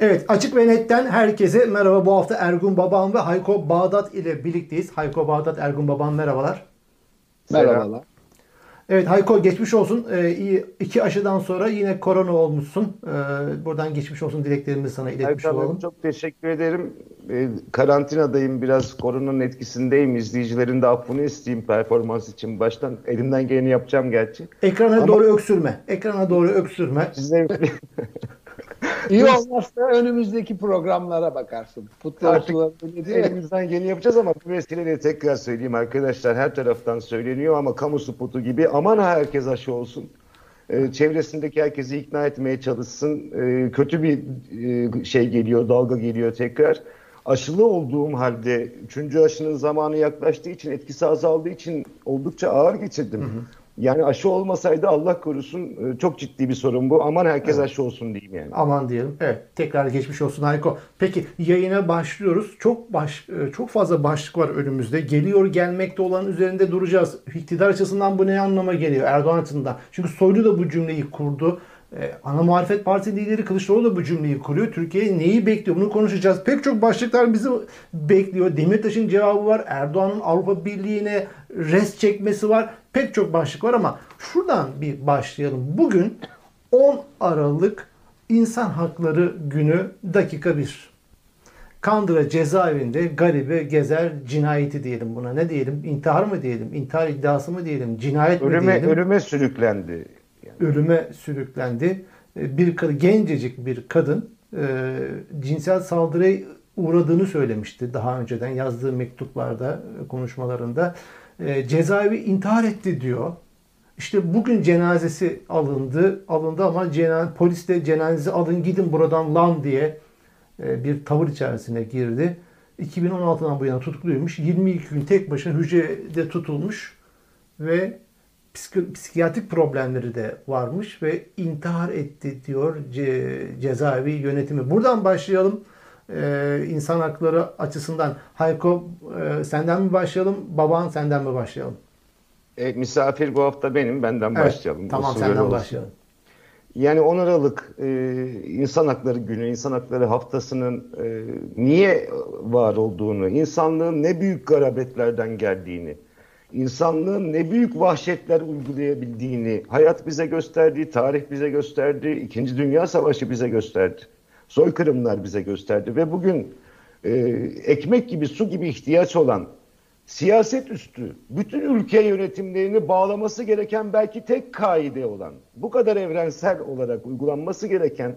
Evet açık ve netten herkese merhaba. Bu hafta Ergun Baban ve Hayko Bağdat ile birlikteyiz. Hayko Bağdat, Ergun Baban merhabalar. Merhabalar. Evet Hayko geçmiş olsun. Ee, iki aşıdan sonra yine korona olmuşsun. Ee, buradan geçmiş olsun dileklerimizi sana iletmiş Erkan olalım. Çok teşekkür ederim. Ee, karantinadayım biraz koronanın etkisindeyim. İzleyicilerin de affını isteyeyim performans için. Baştan elimden geleni yapacağım gerçi. Ekrana Ama- doğru öksürme. Ekrana doğru öksürme. Size İyi olmazsa önümüzdeki programlara bakarsın. Futbolcular elimizden geleni yapacağız ama bu vesileyle tekrar söyleyeyim arkadaşlar. Her taraftan söyleniyor ama kamu spotu gibi aman ha herkes aşı olsun. Ee, çevresindeki herkesi ikna etmeye çalışsın. Ee, kötü bir e, şey geliyor, dalga geliyor tekrar. Aşılı olduğum halde üçüncü aşının zamanı yaklaştığı için, etkisi azaldığı için oldukça ağır geçirdim. Yani aşı olmasaydı Allah korusun e, çok ciddi bir sorun bu. Aman herkes aşı olsun diyeyim yani. Aman diyelim. Evet, tekrar geçmiş olsun Hayko. Peki yayına başlıyoruz. Çok baş e, çok fazla başlık var önümüzde. Geliyor gelmekte olan üzerinde duracağız. İktidar açısından bu ne anlama geliyor Erdoğan açısından? Çünkü Soylu da bu cümleyi kurdu. Ee, Ana Muhalefet Partisi lideri Kılıçdaroğlu da bu cümleyi kuruyor. Türkiye neyi bekliyor? Bunu konuşacağız. Pek çok başlıklar bizi bekliyor. Demirtaş'ın cevabı var. Erdoğan'ın Avrupa Birliği'ne res çekmesi var. Pek çok başlık var ama şuradan bir başlayalım. Bugün 10 Aralık İnsan Hakları Günü dakika 1. Kandıra cezaevinde garibe gezer cinayeti diyelim buna. Ne diyelim? İntihar mı diyelim? İntihar iddiası mı diyelim? Cinayet mi Ölüme, diyelim? ölüme sürüklendi. Ölüme sürüklendi. E, Bir gencecik bir kadın e, cinsel saldırıya uğradığını söylemişti daha önceden yazdığı mektuplarda, e, konuşmalarında. E, cezaevi intihar etti diyor. İşte bugün cenazesi alındı, alındı ama cenaze, polis de cenazesi alın gidin buradan lan diye bir tavır içerisine girdi. 2016'dan bu yana tutukluymuş. 22 gün tek başına hücrede tutulmuş ve psik- psikiyatrik problemleri de varmış ve intihar etti diyor ce- cezaevi yönetimi. Buradan başlayalım. Ee, insan hakları açısından Hayko e, senden mi başlayalım, baban senden mi başlayalım? E, misafir bu hafta benim. Benden Evet, başlayalım. Tamam senden olsun. başlayalım. Yani 10 Aralık e, İnsan Hakları Günü, İnsan Hakları Haftası'nın e, niye var olduğunu, insanlığın ne büyük garabetlerden geldiğini, insanlığın ne büyük vahşetler uygulayabildiğini, hayat bize gösterdi, tarih bize gösterdi, İkinci Dünya Savaşı bize gösterdi, soykırımlar bize gösterdi ve bugün e, ekmek gibi, su gibi ihtiyaç olan siyaset üstü bütün ülke yönetimlerini bağlaması gereken belki tek kaide olan bu kadar evrensel olarak uygulanması gereken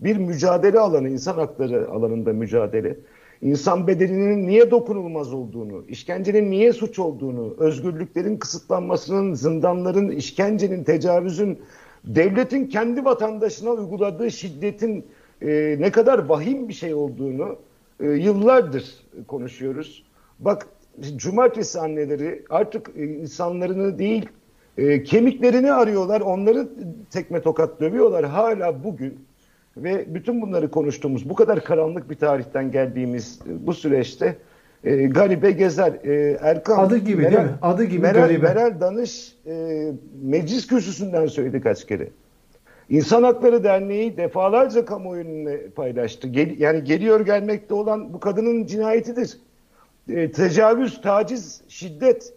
bir mücadele alanı insan hakları alanında mücadele insan bedeninin niye dokunulmaz olduğunu, işkencenin niye suç olduğunu, özgürlüklerin kısıtlanmasının, zindanların, işkencenin, tecavüzün, devletin kendi vatandaşına uyguladığı şiddetin e, ne kadar vahim bir şey olduğunu e, yıllardır konuşuyoruz. Bak cumartesi anneleri artık e, insanlarını değil e, kemiklerini arıyorlar. Onları tekme tokat dövüyorlar hala bugün. Ve bütün bunları konuştuğumuz bu kadar karanlık bir tarihten geldiğimiz e, bu süreçte e, garibe gezer. E, Erkan Adı gibi değil mi? Adı gibi Meral, garibe. Meral Danış e, meclis kürsüsünden söyledi kaç kere. İnsan Hakları Derneği defalarca kamuoyuna paylaştı. Gel, yani geliyor gelmekte olan bu kadının cinayetidir. E, tecavüz, taciz, şiddet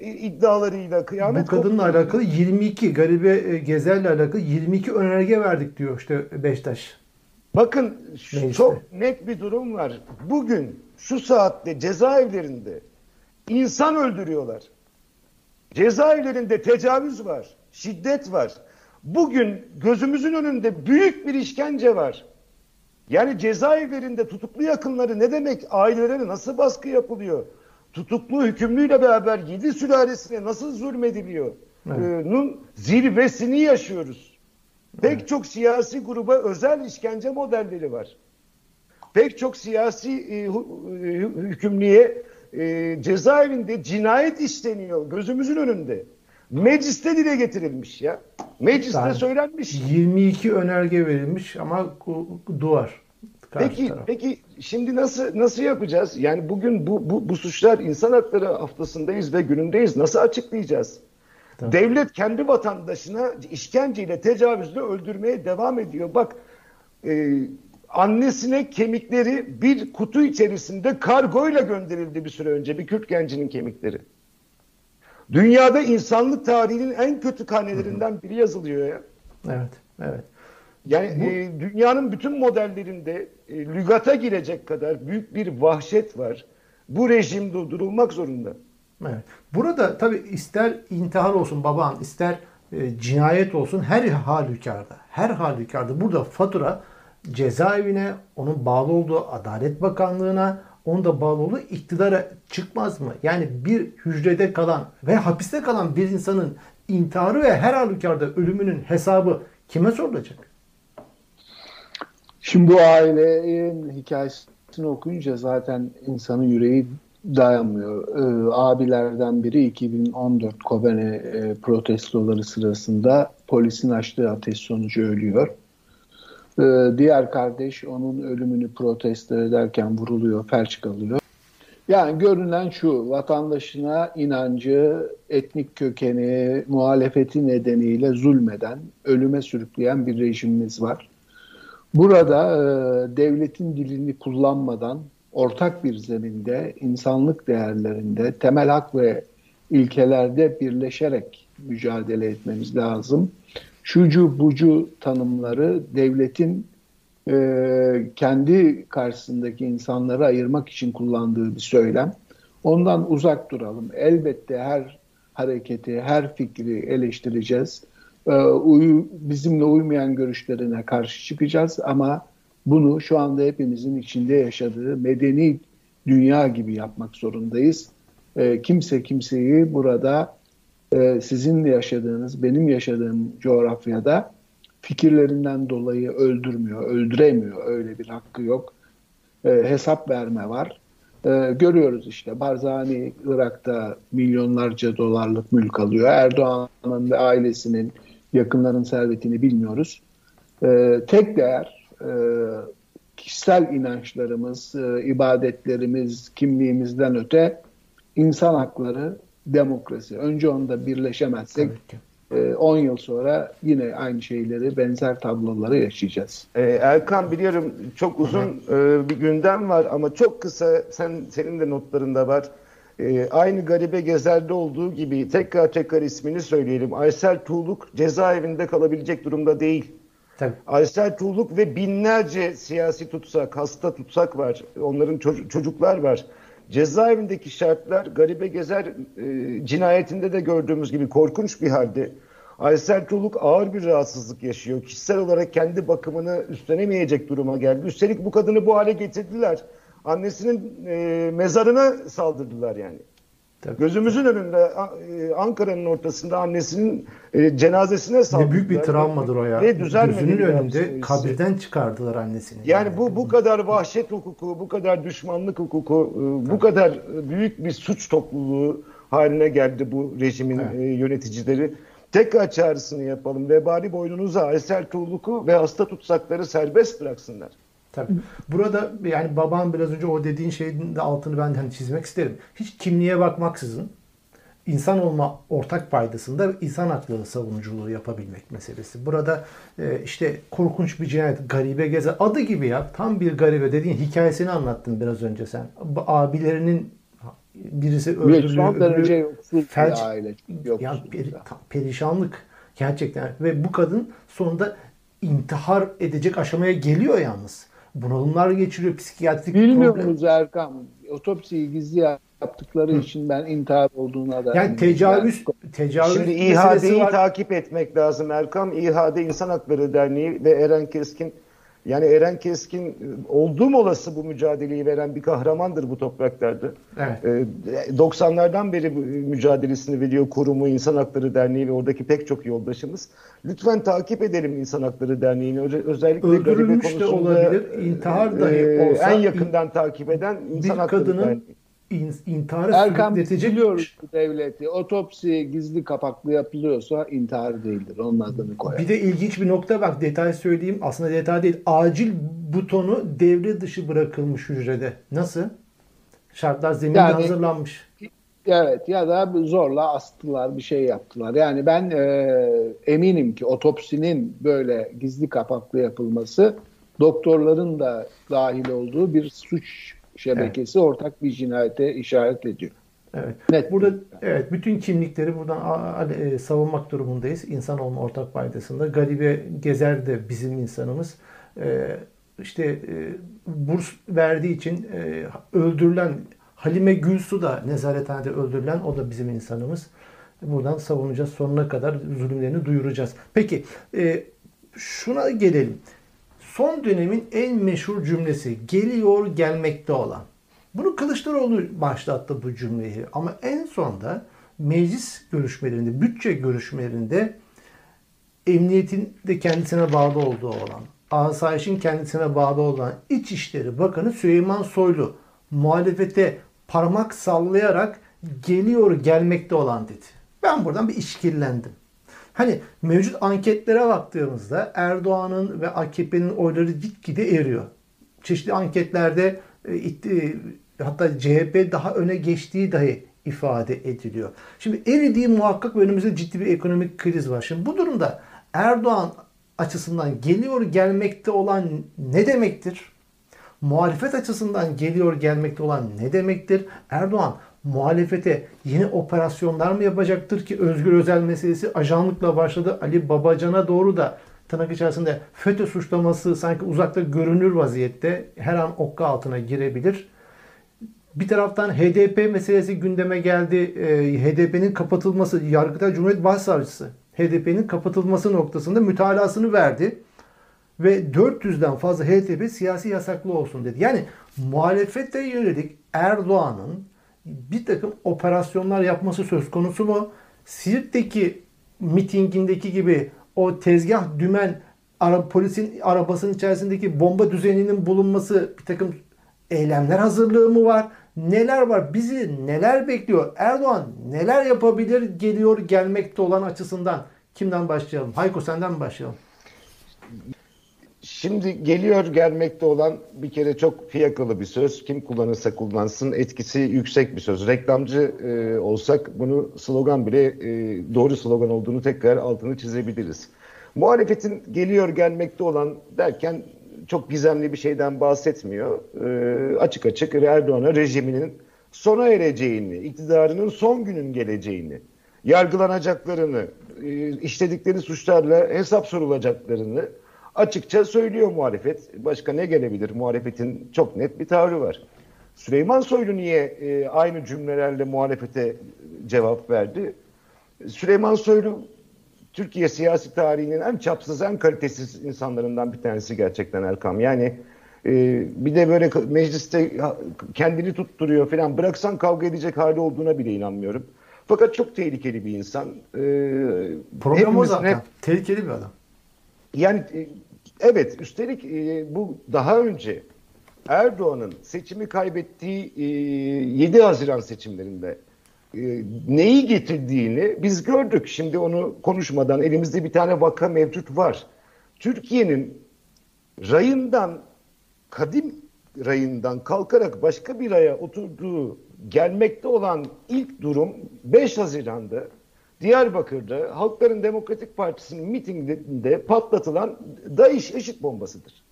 iddialarıyla kıyamet Bu kadınla koptu. alakalı 22 garibe e, gezerle alakalı 22 önerge verdik diyor işte Beştaş. Bakın Neyse. çok net bir durum var. Bugün şu saatte cezaevlerinde insan öldürüyorlar. Cezaevlerinde tecavüz var, şiddet var. Bugün gözümüzün önünde büyük bir işkence var. Yani cezaevlerinde tutuklu yakınları ne demek? Ailelerine nasıl baskı yapılıyor? Tutuklu hükümlüyle beraber yedi sülalesine nasıl zulmediliyor? Evet. Ee, Nun zirvesini yaşıyoruz. Pek çok siyasi gruba özel işkence modelleri var. Pek çok siyasi e, e, hükümlüye e, cezaevinde cinayet işleniyor gözümüzün önünde. Mecliste dile getirilmiş ya. Mecliste Yani söylenmiş. 22 önerge verilmiş ama duvar. Peki taraf. peki şimdi nasıl nasıl yapacağız? Yani bugün bu bu, bu suçlar insan hakları haftasındayız ve günündeyiz. Nasıl açıklayacağız? Tabii. Devlet kendi vatandaşına işkenceyle, tecavüzle öldürmeye devam ediyor. Bak e, annesine kemikleri bir kutu içerisinde kargoyla gönderildi bir süre önce bir Kürt gencinin kemikleri. Dünyada insanlık tarihinin en kötü karnelerinden biri yazılıyor ya. Evet, evet. Yani Bu, e, dünyanın bütün modellerinde e, lügata girecek kadar büyük bir vahşet var. Bu rejim durdurulmak zorunda. Evet. Burada tabi ister intihar olsun baban, ister e, cinayet olsun her halükarda, her halükarda burada fatura cezaevine, onun bağlı olduğu Adalet Bakanlığı'na, onun da bağlı olduğu iktidara çıkmaz mı? Yani bir hücrede kalan ve hapiste kalan bir insanın intiharı ve her halükarda ölümünün hesabı kime sorulacak? Şimdi bu ailenin hikayesini okuyunca zaten insanın yüreği dayanmıyor. Ee, abilerden biri 2014 Kobane e, protestoları sırasında polisin açtığı ateş sonucu ölüyor. Ee, diğer kardeş onun ölümünü protesto ederken vuruluyor, felç kalıyor. Yani görünen şu, vatandaşına inancı, etnik kökeni, muhalefeti nedeniyle zulmeden, ölüme sürükleyen bir rejimimiz var. Burada e, devletin dilini kullanmadan ortak bir zeminde, insanlık değerlerinde, temel hak ve ilkelerde birleşerek mücadele etmemiz lazım. Şucu bucu tanımları devletin e, kendi karşısındaki insanları ayırmak için kullandığı bir söylem. Ondan uzak duralım. Elbette her hareketi, her fikri eleştireceğiz. E, uyu, bizimle uymayan görüşlerine karşı çıkacağız ama bunu şu anda hepimizin içinde yaşadığı medeni dünya gibi yapmak zorundayız. E, kimse kimseyi burada e, sizin yaşadığınız, benim yaşadığım coğrafyada fikirlerinden dolayı öldürmüyor, öldüremiyor. Öyle bir hakkı yok. E, hesap verme var. E, görüyoruz işte Barzani Irak'ta milyonlarca dolarlık mülk alıyor. Erdoğan'ın ve ailesinin yakınların servetini bilmiyoruz. E, tek değer e, kişisel inançlarımız, e, ibadetlerimiz, kimliğimizden öte insan hakları, demokrasi. Önce onda birleşemezsek 10 e, yıl sonra yine aynı şeyleri, benzer tabloları yaşayacağız. Ee, Erkan biliyorum çok uzun e, bir gündem var ama çok kısa sen senin de notlarında var. E, aynı garibe gezerde olduğu gibi tekrar tekrar ismini söyleyelim. Aysel Tuğluk cezaevinde kalabilecek durumda değil. Tabii. Aysel Tuğluk ve binlerce siyasi tutsak, hasta tutsak var. Onların ço- çocuklar var. Cezaevindeki şartlar garibe gezer e, cinayetinde de gördüğümüz gibi korkunç bir halde. Aysel Tuğluk ağır bir rahatsızlık yaşıyor. Kişisel olarak kendi bakımını üstlenemeyecek duruma geldi. Üstelik bu kadını bu hale getirdiler. Annesinin e, mezarına saldırdılar yani. Tabii. Gözümüzün önünde e, Ankara'nın ortasında annesinin e, cenazesine saldırdılar. Ne büyük bir travmadır o ya. Ve Gözünün önünde kabirden çıkardılar annesini. Yani, yani bu bu kadar vahşet hukuku, bu kadar düşmanlık hukuku, e, bu kadar büyük bir suç topluluğu haline geldi bu rejimin evet. yöneticileri. Tekrar çağrısını yapalım. Vebali boynunuza Aysel Tuğluk'u ve hasta tutsakları serbest bıraksınlar. Tabii. Burada yani baban biraz önce o dediğin şeyin de altını ben hani çizmek isterim. Hiç kimliğe bakmaksızın insan olma ortak paydasında insan hakları savunuculuğu yapabilmek meselesi. Burada e, işte korkunç bir cinayet, garibe geze adı gibi ya. Tam bir garibe dediğin hikayesini anlattın biraz önce sen. Abilerinin birisi öldürülüyor. Son derece yoksul felç, bir aile. Yoksul ya, peri, perişanlık gerçekten. Ve bu kadın sonunda intihar edecek aşamaya geliyor yalnız bunalımlar geçiriyor, psikiyatrik Bilmiyoruz problem. Erkan. Otopsiyi gizli yaptıkları Hı. için ben intihar olduğuna da yani tecavüz tecavüz Şimdi İHA'deyi takip etmek lazım Erkam. İHA'de İnsan Hakları Derneği ve Eren Keskin yani Eren Keskin e, olduğum olası bu mücadeleyi veren bir kahramandır bu topraklarda. Evet. 90'lardan e, beri bu mücadelesini veriyor kurumu İnsan Hakları Derneği ve oradaki pek çok yoldaşımız. Lütfen takip edelim İnsan Hakları Derneği'ni. Özellikle Öldürülmüş de olabilir. İntihar dahi e, olsa en yakından takip eden İnsan Hakları Derneği in, intiharı Erkan sürükletecek. devleti. Otopsi gizli kapaklı yapılıyorsa intihar değildir. Onun adını koyar. Bir de ilginç bir nokta bak detay söyleyeyim. Aslında detay değil. Acil butonu devre dışı bırakılmış hücrede. Nasıl? Şartlar zeminde yani, hazırlanmış. Evet ya da zorla astılar bir şey yaptılar. Yani ben e, eminim ki otopsinin böyle gizli kapaklı yapılması doktorların da dahil olduğu bir suç şebekesi evet. ortak bir cinayete işaret ediyor. Evet. Net. Burada evet bütün kimlikleri buradan e, savunmak durumundayız. İnsan olma ortak paydasında. Garibe Gezer de bizim insanımız. Ee, işte e, burs verdiği için e, öldürülen Halime Gülsu da nezarethanede öldürülen o da bizim insanımız. Buradan savunacağız sonuna kadar zulümlerini duyuracağız. Peki e, şuna gelelim. Son dönemin en meşhur cümlesi geliyor gelmekte olan. Bunu Kılıçdaroğlu başlattı bu cümleyi ama en sonda meclis görüşmelerinde, bütçe görüşmelerinde emniyetin de kendisine bağlı olduğu olan, asayişin kendisine bağlı olan İçişleri Bakanı Süleyman Soylu muhalefete parmak sallayarak geliyor gelmekte olan dedi. Ben buradan bir işkillendim. Hani mevcut anketlere baktığımızda Erdoğan'ın ve AKP'nin oyları gitgide eriyor. Çeşitli anketlerde e, e, hatta CHP daha öne geçtiği dahi ifade ediliyor. Şimdi eridiği muhakkak önümüzde ciddi bir ekonomik kriz var. Şimdi bu durumda Erdoğan açısından geliyor gelmekte olan ne demektir? Muhalefet açısından geliyor gelmekte olan ne demektir? Erdoğan muhalefete yeni operasyonlar mı yapacaktır ki Özgür Özel meselesi ajanlıkla başladı. Ali Babacan'a doğru da tırnak içerisinde FETÖ suçlaması sanki uzakta görünür vaziyette her an okka altına girebilir. Bir taraftan HDP meselesi gündeme geldi. E, HDP'nin kapatılması, Yargıtay Cumhuriyet Başsavcısı HDP'nin kapatılması noktasında mütalasını verdi. Ve 400'den fazla HDP siyasi yasaklı olsun dedi. Yani muhalefete yönelik Erdoğan'ın bir takım operasyonlar yapması söz konusu mu? Siirt'teki mitingindeki gibi o tezgah dümen ara, polisin arabasının içerisindeki bomba düzeninin bulunması bir takım eylemler hazırlığı mı var? Neler var? Bizi neler bekliyor? Erdoğan neler yapabilir geliyor gelmekte olan açısından? Kimden başlayalım? Hayko senden mi başlayalım? Şimdi geliyor gelmekte olan bir kere çok fiyakalı bir söz. Kim kullanırsa kullansın etkisi yüksek bir söz. Reklamcı e, olsak bunu slogan bile e, doğru slogan olduğunu tekrar altını çizebiliriz. Muhalefetin geliyor gelmekte olan derken çok gizemli bir şeyden bahsetmiyor. E, açık açık Erdoğan'a rejiminin sona ereceğini, iktidarının son günün geleceğini, yargılanacaklarını, e, işledikleri suçlarla hesap sorulacaklarını açıkça söylüyor muhalefet. Başka ne gelebilir? Muhalefetin çok net bir tavrı var. Süleyman Soylu niye e, aynı cümlelerle muhalefete cevap verdi? Süleyman Soylu Türkiye siyasi tarihinin en çapsız, en kalitesiz insanlarından bir tanesi gerçekten Erkam. Yani e, bir de böyle mecliste kendini tutturuyor falan. Bıraksan kavga edecek hali olduğuna bile inanmıyorum. Fakat çok tehlikeli bir insan. E, Program o zaten. Hep, tehlikeli bir adam. Yani e, evet üstelik e, bu daha önce Erdoğan'ın seçimi kaybettiği e, 7 Haziran seçimlerinde e, neyi getirdiğini biz gördük. Şimdi onu konuşmadan elimizde bir tane vaka mevcut var. Türkiye'nin rayından kadim rayından kalkarak başka bir raya oturduğu gelmekte olan ilk durum 5 Haziran'da Diyarbakır'da Halkların Demokratik Partisi'nin mitinginde patlatılan DAEŞ IŞİD bombasıdır.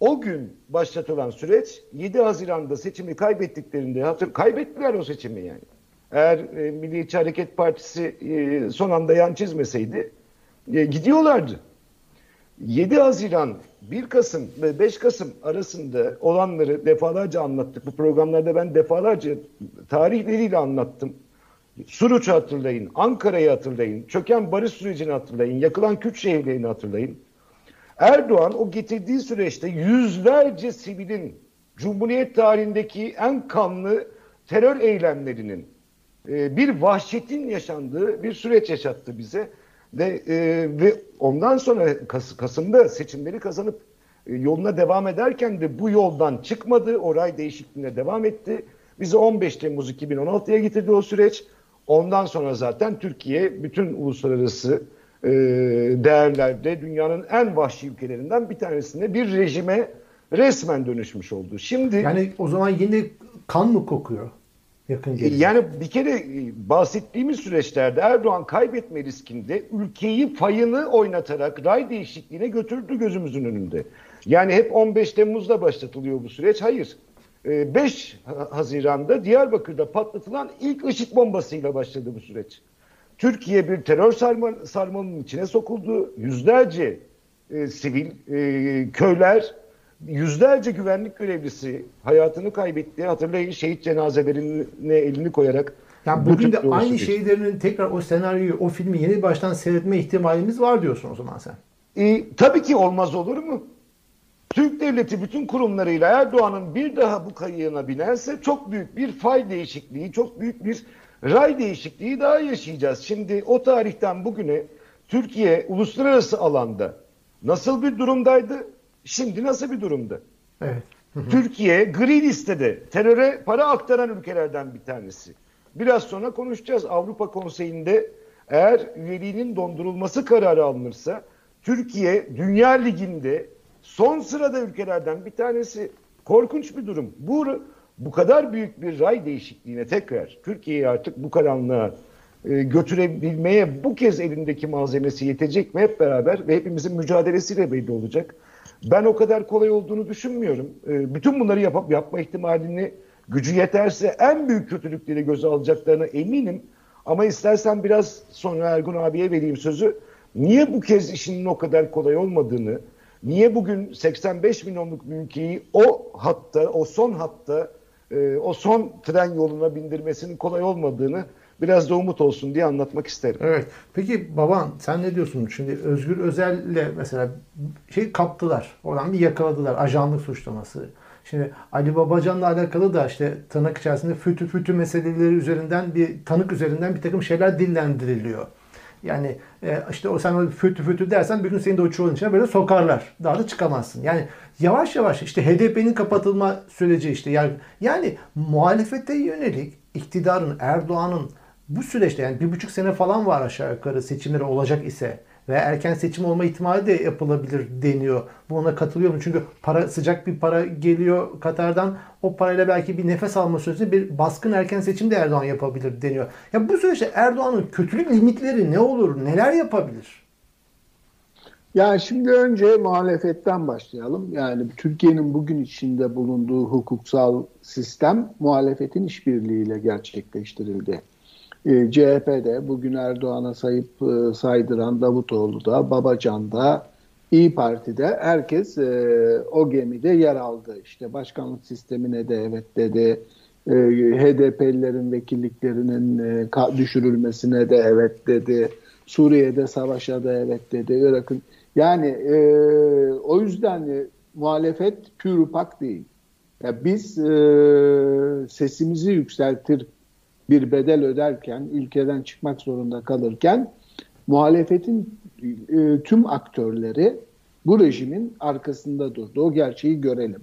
O gün başlatılan süreç 7 Haziran'da seçimi kaybettiklerinde hatır kaybettiler o seçimi yani. Eğer e, Milliyetçi Hareket Partisi e, son anda yan çizmeseydi e, gidiyorlardı. 7 Haziran 1 Kasım ve 5 Kasım arasında olanları defalarca anlattık. Bu programlarda ben defalarca tarihleriyle anlattım. Suruç'u hatırlayın, Ankara'yı hatırlayın, çöken barış sürecini hatırlayın, yakılan Kürt şehirlerini hatırlayın. Erdoğan o getirdiği süreçte yüzlerce sivilin Cumhuriyet tarihindeki en kanlı terör eylemlerinin e, bir vahşetin yaşandığı bir süreç yaşattı bize. Ve, e, ve ondan sonra Kas Kasım'da seçimleri kazanıp e, yoluna devam ederken de bu yoldan çıkmadı. Oray değişikliğine devam etti. Bizi 15 Temmuz 2016'ya getirdi o süreç. Ondan sonra zaten Türkiye bütün uluslararası e, değerlerde dünyanın en vahşi ülkelerinden bir tanesinde bir rejime resmen dönüşmüş oldu. Şimdi yani o zaman yine kan mı kokuyor? Yakın gelecek. Yani bir kere e, bahsettiğimiz süreçlerde Erdoğan kaybetme riskinde ülkeyi fayını oynatarak ray değişikliğine götürdü gözümüzün önünde. Yani hep 15 Temmuz'da başlatılıyor bu süreç. Hayır. 5 e, Haziran'da Diyarbakır'da patlatılan ilk IŞİD bombasıyla başladı bu süreç. Türkiye bir terör sarma, sarmalının içine sokuldu. Yüzlerce e, sivil e, köyler, yüzlerce güvenlik görevlisi hayatını kaybetti. Hatırlayın şehit cenazelerine elini koyarak. Yani bugün de aynı şeylerin tekrar o senaryoyu, o filmi yeni baştan seyretme ihtimalimiz var diyorsun o zaman sen. E, tabii ki olmaz olur mu? Türk devleti bütün kurumlarıyla Erdoğan'ın bir daha bu kayığına binerse çok büyük bir fay değişikliği, çok büyük bir ray değişikliği daha yaşayacağız. Şimdi o tarihten bugüne Türkiye uluslararası alanda nasıl bir durumdaydı? Şimdi nasıl bir durumda? Evet. Türkiye gri listede teröre para aktaran ülkelerden bir tanesi. Biraz sonra konuşacağız. Avrupa Konseyi'nde eğer üyeliğinin dondurulması kararı alınırsa Türkiye Dünya Ligi'nde son sırada ülkelerden bir tanesi. Korkunç bir durum. Bu bu kadar büyük bir ray değişikliğine tekrar Türkiye'yi artık bu karanlığa e, götürebilmeye bu kez elindeki malzemesi yetecek mi hep beraber ve hepimizin mücadelesiyle belli olacak. Ben o kadar kolay olduğunu düşünmüyorum. E, bütün bunları yapıp yapma ihtimalini gücü yeterse en büyük kötülükleri göze alacaklarına eminim. Ama istersen biraz sonra Ergun abiye vereyim sözü. Niye bu kez işinin o kadar kolay olmadığını, niye bugün 85 milyonluk bir ülkeyi o hatta, o son hatta, e, o son tren yoluna bindirmesinin kolay olmadığını biraz da umut olsun diye anlatmak isterim. Evet. Peki baban sen ne diyorsun? Şimdi Özgür Özel'le mesela şey kaptılar. Oradan bir yakaladılar. Ajanlık suçlaması. Şimdi Ali Babacan'la alakalı da işte tırnak içerisinde fütü fütü meseleleri üzerinden bir tanık üzerinden bir takım şeyler dillendiriliyor. Yani e, işte o sen fütü fütü dersen bir gün seni de o çuvalın içine böyle sokarlar. Daha da çıkamazsın. Yani yavaş yavaş işte HDP'nin kapatılma süreci işte yani, yani muhalefete yönelik iktidarın Erdoğan'ın bu süreçte yani bir buçuk sene falan var aşağı yukarı seçimleri olacak ise ve erken seçim olma ihtimali de yapılabilir deniyor. Buna katılıyor mu? Çünkü para sıcak bir para geliyor Katar'dan. O parayla belki bir nefes alma sözü bir baskın erken seçim de Erdoğan yapabilir deniyor. Ya bu süreçte Erdoğan'ın kötülük limitleri ne olur? Neler yapabilir? Yani şimdi önce muhalefetten başlayalım. Yani Türkiye'nin bugün içinde bulunduğu hukuksal sistem muhalefetin işbirliğiyle gerçekleştirildi. E, CHP'de bugün Erdoğan'a sayıp e, saydıran Davutoğlu da Babacan da İyi Parti'de herkes e, o gemide yer aldı. İşte başkanlık sistemine de evet dedi. E, HDP'lilerin vekilliklerinin e, düşürülmesine de evet dedi. Suriye'de savaşa da evet dedi. Irak'ın yani e, o yüzden e, muhalefet pür değil. Ya biz e, sesimizi yükseltir bir bedel öderken, ülkeden çıkmak zorunda kalırken muhalefetin e, tüm aktörleri bu rejimin arkasında durdu. O gerçeği görelim.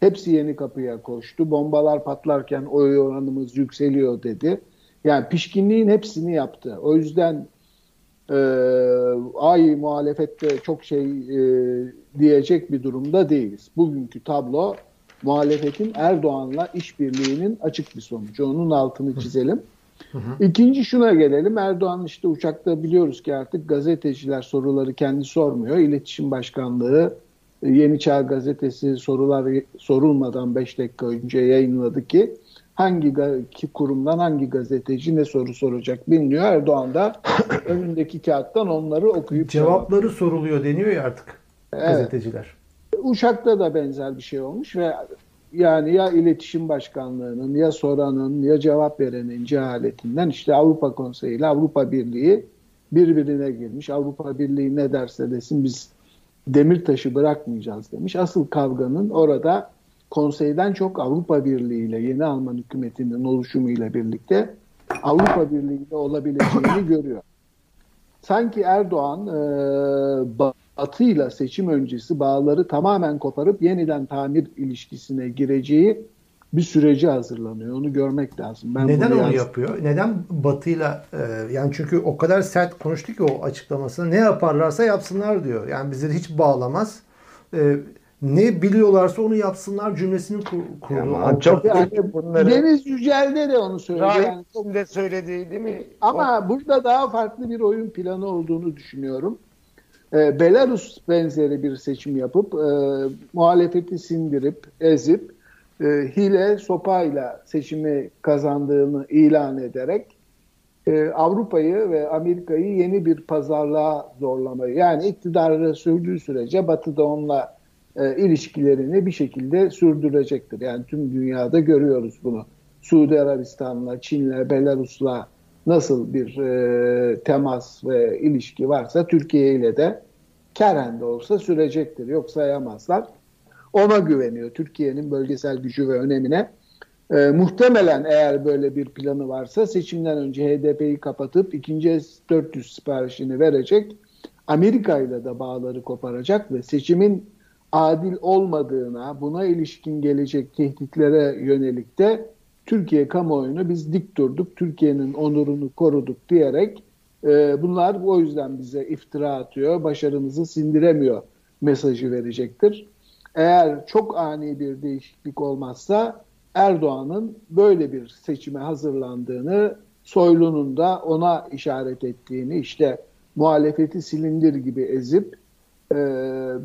Hepsi yeni kapıya koştu. Bombalar patlarken oy oranımız yükseliyor dedi. Yani pişkinliğin hepsini yaptı. O yüzden e, ay muhalefette çok şey e, diyecek bir durumda değiliz. Bugünkü tablo muhalefetin Erdoğan'la işbirliğinin açık bir sonucu. Onun altını çizelim. Hı hı. İkinci şuna gelelim. Erdoğan işte uçakta biliyoruz ki artık gazeteciler soruları kendi sormuyor. İletişim Başkanlığı e, Yeni Çağ gazetesi sorular sorulmadan 5 dakika önce yayınladı ki hangi ki kurumdan hangi gazeteci ne soru soracak bilmiyor. Erdoğan da önündeki kağıttan onları okuyup cevapları cevap. soruluyor deniyor ya artık evet. gazeteciler. Uşak'ta da benzer bir şey olmuş ve yani ya iletişim başkanlığının ya soranın ya cevap verenin cehaletinden işte Avrupa Konseyi ile Avrupa Birliği birbirine girmiş. Avrupa Birliği ne derse desin biz demir taşı bırakmayacağız demiş. Asıl kavganın orada konseyden çok Avrupa Birliği ile yeni Alman hükümetinin oluşumu ile birlikte Avrupa Birliği ile olabileceğini görüyor. Sanki Erdoğan e, Batı ile seçim öncesi bağları tamamen koparıp yeniden tamir ilişkisine gireceği bir süreci hazırlanıyor. Onu görmek lazım. Ben Neden onu yaz... yapıyor? Neden Batı'yla e, yani çünkü o kadar sert konuştu ki o açıklamasını ne yaparlarsa yapsınlar diyor. Yani bizleri hiç bağlamaz. E, ne biliyorlarsa onu yapsınlar cümlesini kur, kuruyor. Ama çok yani, bunları... Deniz Yücel'de de onu söyledi. Yani, de söyledi değil mi? Ama o... burada daha farklı bir oyun planı olduğunu düşünüyorum. E, Belarus benzeri bir seçim yapıp e, muhalefeti sindirip, ezip e, hile sopayla seçimi kazandığını ilan ederek e, Avrupa'yı ve Amerika'yı yeni bir pazarlığa zorlamayı yani iktidarı sürdüğü sürece Batı da onunla e, ilişkilerini bir şekilde sürdürecektir. Yani tüm dünyada görüyoruz bunu. Suudi Arabistan'la, Çin'le, Belarus'la nasıl bir e, temas ve ilişki varsa Türkiye ile de keren de olsa sürecektir. Yoksa sayamazlar. Ona güveniyor Türkiye'nin bölgesel gücü ve önemine. E, muhtemelen eğer böyle bir planı varsa seçimden önce HDP'yi kapatıp ikinci S-400 siparişini verecek. Amerika ile de bağları koparacak ve seçimin adil olmadığına, buna ilişkin gelecek tehditlere yönelik de Türkiye kamuoyunu biz dik durduk, Türkiye'nin onurunu koruduk diyerek e, bunlar o yüzden bize iftira atıyor, başarımızı sindiremiyor mesajı verecektir. Eğer çok ani bir değişiklik olmazsa Erdoğan'ın böyle bir seçime hazırlandığını, Soylu'nun da ona işaret ettiğini, işte muhalefeti silindir gibi ezip e,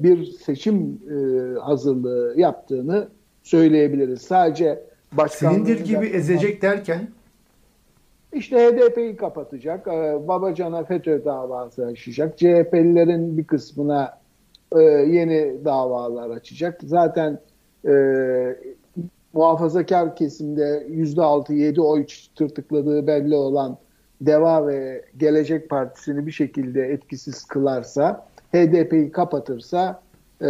bir seçim e, hazırlığı yaptığını söyleyebiliriz. Sadece Silindir gibi ezecek derken işte HDP'yi kapatacak, e, Babacan'a FETÖ davası açacak, CHP'lilerin bir kısmına e, yeni davalar açacak. Zaten e, muhafazakar kesimde %6-7 oy tırtıkladığı belli olan DEVA ve Gelecek Partisi'ni bir şekilde etkisiz kılarsa, HDP'yi kapatırsa e,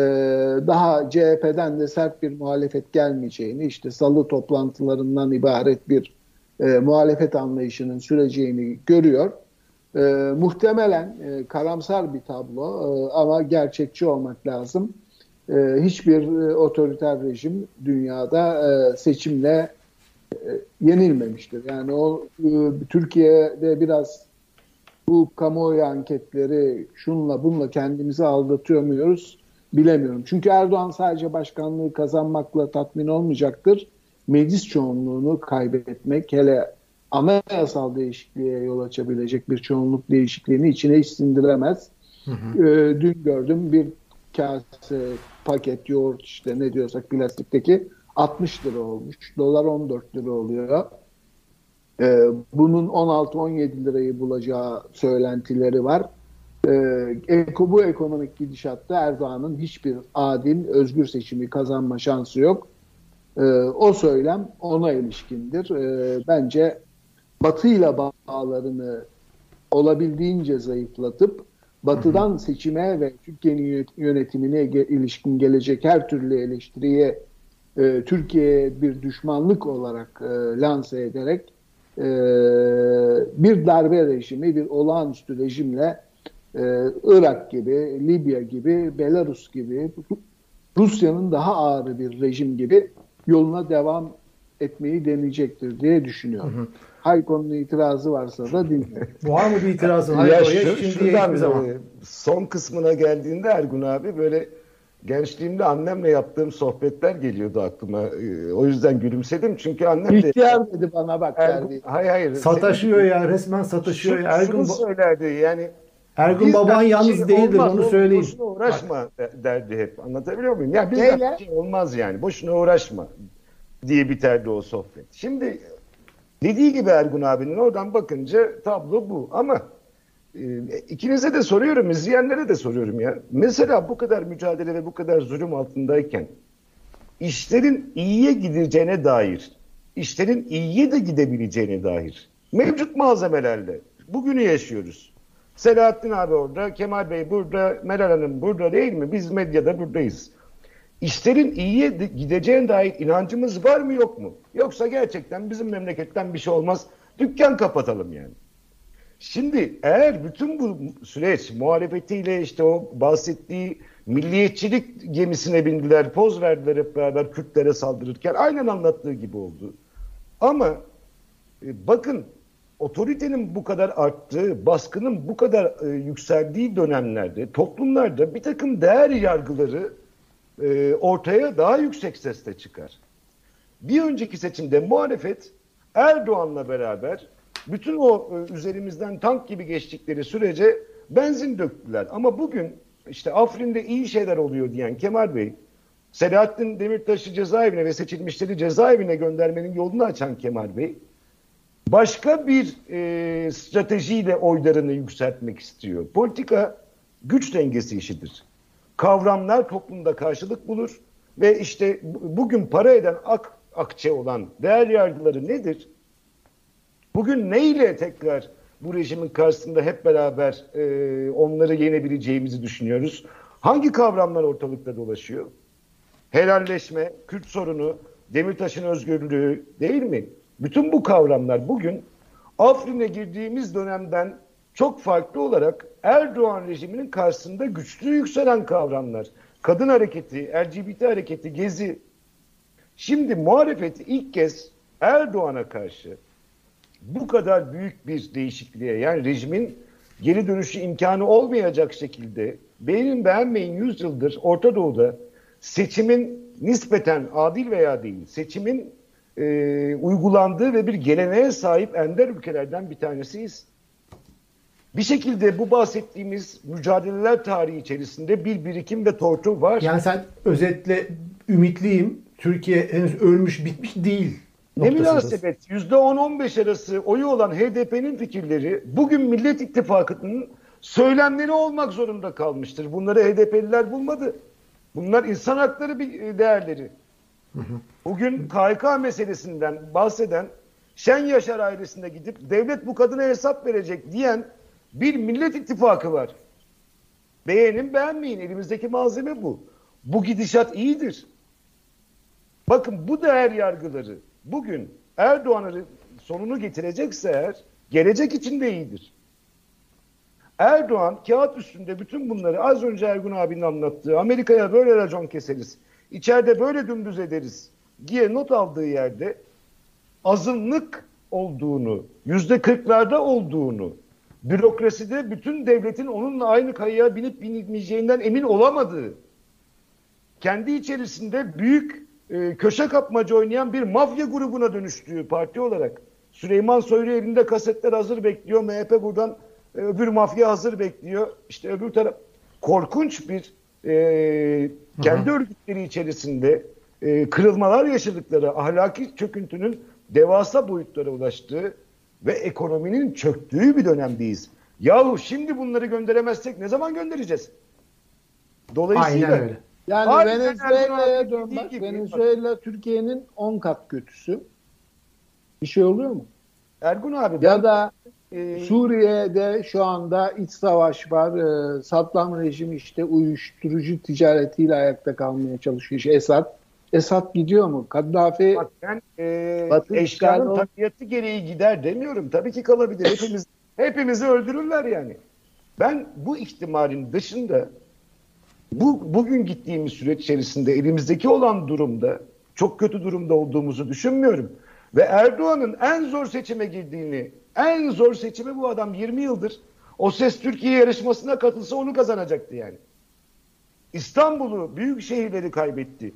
daha CHP'den de sert bir muhalefet gelmeyeceğini, işte salı toplantılarından ibaret bir e, muhalefet anlayışının süreceğini görüyor. E, muhtemelen e, karamsar bir tablo e, ama gerçekçi olmak lazım. E, hiçbir e, otoriter rejim dünyada e, seçimle e, yenilmemiştir. Yani o e, Türkiye'de biraz bu kamuoyu anketleri şunla bunla kendimizi aldatıyor muyuz bilemiyorum. Çünkü Erdoğan sadece başkanlığı kazanmakla tatmin olmayacaktır. Meclis çoğunluğunu kaybetmek hele anayasal değişikliğe yol açabilecek bir çoğunluk değişikliğini içine hiç sindiremez. Hı hı. Ee, dün gördüm bir kase paket yoğurt işte ne diyorsak plastikteki 60 lira olmuş. Dolar 14 lira oluyor. Ee, bunun 16-17 lirayı bulacağı söylentileri var. Ee, bu ekonomik gidişatta Erdoğan'ın hiçbir adil, özgür seçimi kazanma şansı yok. Ee, o söylem ona ilişkindir. Ee, bence Batı ile bağlarını olabildiğince zayıflatıp Batı'dan seçime ve Türkiye'nin yönetimine ilişkin gelecek her türlü eleştiriye e, Türkiye'ye bir düşmanlık olarak e, lanse ederek e, bir darbe rejimi, bir olağanüstü rejimle e, Irak gibi, Libya gibi, Belarus gibi, Rusya'nın daha ağır bir rejim gibi yoluna devam etmeyi deneyecektir diye düşünüyorum. Hı hı. Hayko'nun itirazı varsa da dinleyin. Var mı bir itirazın Hayko'ya? Şimdi şuradan zaman. E, son kısmına geldiğinde Ergun abi böyle gençliğimde annemle yaptığım sohbetler geliyordu aklıma. E, o yüzden gülümsedim çünkü annem de... İhtiyar dedi bana bak. Ergun, hayır hayır. Sataşıyor ya resmen sataşıyor. Şu, Ergun şunu söylerdi yani Ergun baban yalnız şey değildir olmaz, onu söyleyeyim. Boşuna uğraşma Bak. derdi hep. Anlatabiliyor muyum? Ya bizden şey olmaz yani. Boşuna uğraşma diye biterdi o sohbet. Şimdi dediği gibi Ergun abinin oradan bakınca tablo bu. Ama e, ikinize de soruyorum, izleyenlere de soruyorum ya. Mesela bu kadar mücadele ve bu kadar zulüm altındayken işlerin iyiye gideceğine dair, işlerin iyiye de gidebileceğine dair mevcut malzemelerle bugünü yaşıyoruz. Selahattin abi orada, Kemal Bey burada, Meral Hanım burada değil mi? Biz medyada buradayız. İşlerin iyiye gideceğine dair inancımız var mı yok mu? Yoksa gerçekten bizim memleketten bir şey olmaz. Dükkan kapatalım yani. Şimdi eğer bütün bu süreç muhalefetiyle işte o bahsettiği milliyetçilik gemisine bindiler, poz verdiler hep beraber Kürtlere saldırırken aynen anlattığı gibi oldu. Ama e, bakın otoritenin bu kadar arttığı, baskının bu kadar e, yükseldiği dönemlerde toplumlarda bir takım değer yargıları e, ortaya daha yüksek sesle çıkar. Bir önceki seçimde muhalefet Erdoğan'la beraber bütün o e, üzerimizden tank gibi geçtikleri sürece benzin döktüler. Ama bugün işte Afrin'de iyi şeyler oluyor diyen Kemal Bey, Selahattin Demirtaş'ı cezaevine ve seçilmişleri cezaevine göndermenin yolunu açan Kemal Bey, başka bir e, stratejiyle oylarını yükseltmek istiyor. Politika güç dengesi işidir. Kavramlar toplumda karşılık bulur ve işte bugün para eden ak, akçe olan değer yargıları nedir? Bugün neyle tekrar bu rejimin karşısında hep beraber e, onları yenebileceğimizi düşünüyoruz? Hangi kavramlar ortalıkta dolaşıyor? Helalleşme, Kürt sorunu, Demirtaş'ın özgürlüğü değil mi? Bütün bu kavramlar bugün Afrin'e girdiğimiz dönemden çok farklı olarak Erdoğan rejiminin karşısında güçlü yükselen kavramlar. Kadın hareketi, LGBT hareketi, gezi. Şimdi muhalefeti ilk kez Erdoğan'a karşı bu kadar büyük bir değişikliğe yani rejimin geri dönüşü imkanı olmayacak şekilde beğenin beğenmeyin 100 yıldır Orta Doğu'da seçimin nispeten adil veya değil seçimin e, uygulandığı ve bir geleneğe sahip ender ülkelerden bir tanesiyiz. Bir şekilde bu bahsettiğimiz mücadeleler tarihi içerisinde bir birikim ve tortu var. Yani sen özetle ümitliyim. Türkiye henüz ölmüş bitmiş değil. Ne münasebet %10-15 arası oyu olan HDP'nin fikirleri bugün Millet İttifakı'nın söylemleri olmak zorunda kalmıştır. Bunları HDP'liler bulmadı. Bunlar insan hakları Bugün KHK meselesinden bahseden Şen Yaşar ailesine gidip devlet bu kadına hesap verecek diyen bir millet ittifakı var. Beğenin beğenmeyin elimizdeki malzeme bu. Bu gidişat iyidir. Bakın bu değer yargıları bugün Erdoğan'ın sonunu getirecekse eğer gelecek için de iyidir. Erdoğan kağıt üstünde bütün bunları az önce Ergun abinin anlattığı Amerika'ya böyle racon keseriz, içeride böyle dümdüz ederiz diye not aldığı yerde azınlık olduğunu, yüzde kırklarda olduğunu, bürokraside bütün devletin onunla aynı kayaya binip binmeyeceğinden emin olamadığı, kendi içerisinde büyük e, köşe kapmaca oynayan bir mafya grubuna dönüştüğü parti olarak Süleyman Soylu elinde kasetler hazır bekliyor. MHP buradan e, öbür mafya hazır bekliyor. İşte öbür taraf korkunç bir e, kendi örgütleri içerisinde e, kırılmalar yaşadıkları ahlaki çöküntünün devasa boyutlara ulaştığı ve ekonominin çöktüğü bir dönemdeyiz. Yahu şimdi bunları gönderemezsek ne zaman göndereceğiz? Dolayısıyla Aynen öyle. Yani Aynen Venezuela'ya Erdoğan dön dediği bak. gibi. Venezuela Türkiye'nin 10 kat kötüsü. Bir şey oluyor mu? Ergun abi Ya ben, da e, Suriye'de şu anda iç savaş var. Ee, Saddam rejimi işte uyuşturucu ticaretiyle ayakta kalmaya çalışıyor. İşte Esad. Esad gidiyor mu? Kaddafi bak ben e, eşyanın işgali- tabiatı gereği gider demiyorum. Tabii ki kalabilir. Hepimiz hepimizi öldürürler yani. Ben bu ihtimalin dışında bu bugün gittiğimiz süreç içerisinde elimizdeki olan durumda çok kötü durumda olduğumuzu düşünmüyorum. Ve Erdoğan'ın en zor seçime girdiğini, en zor seçimi bu adam 20 yıldır o ses Türkiye yarışmasına katılsa onu kazanacaktı yani. İstanbul'u, büyük şehirleri kaybetti.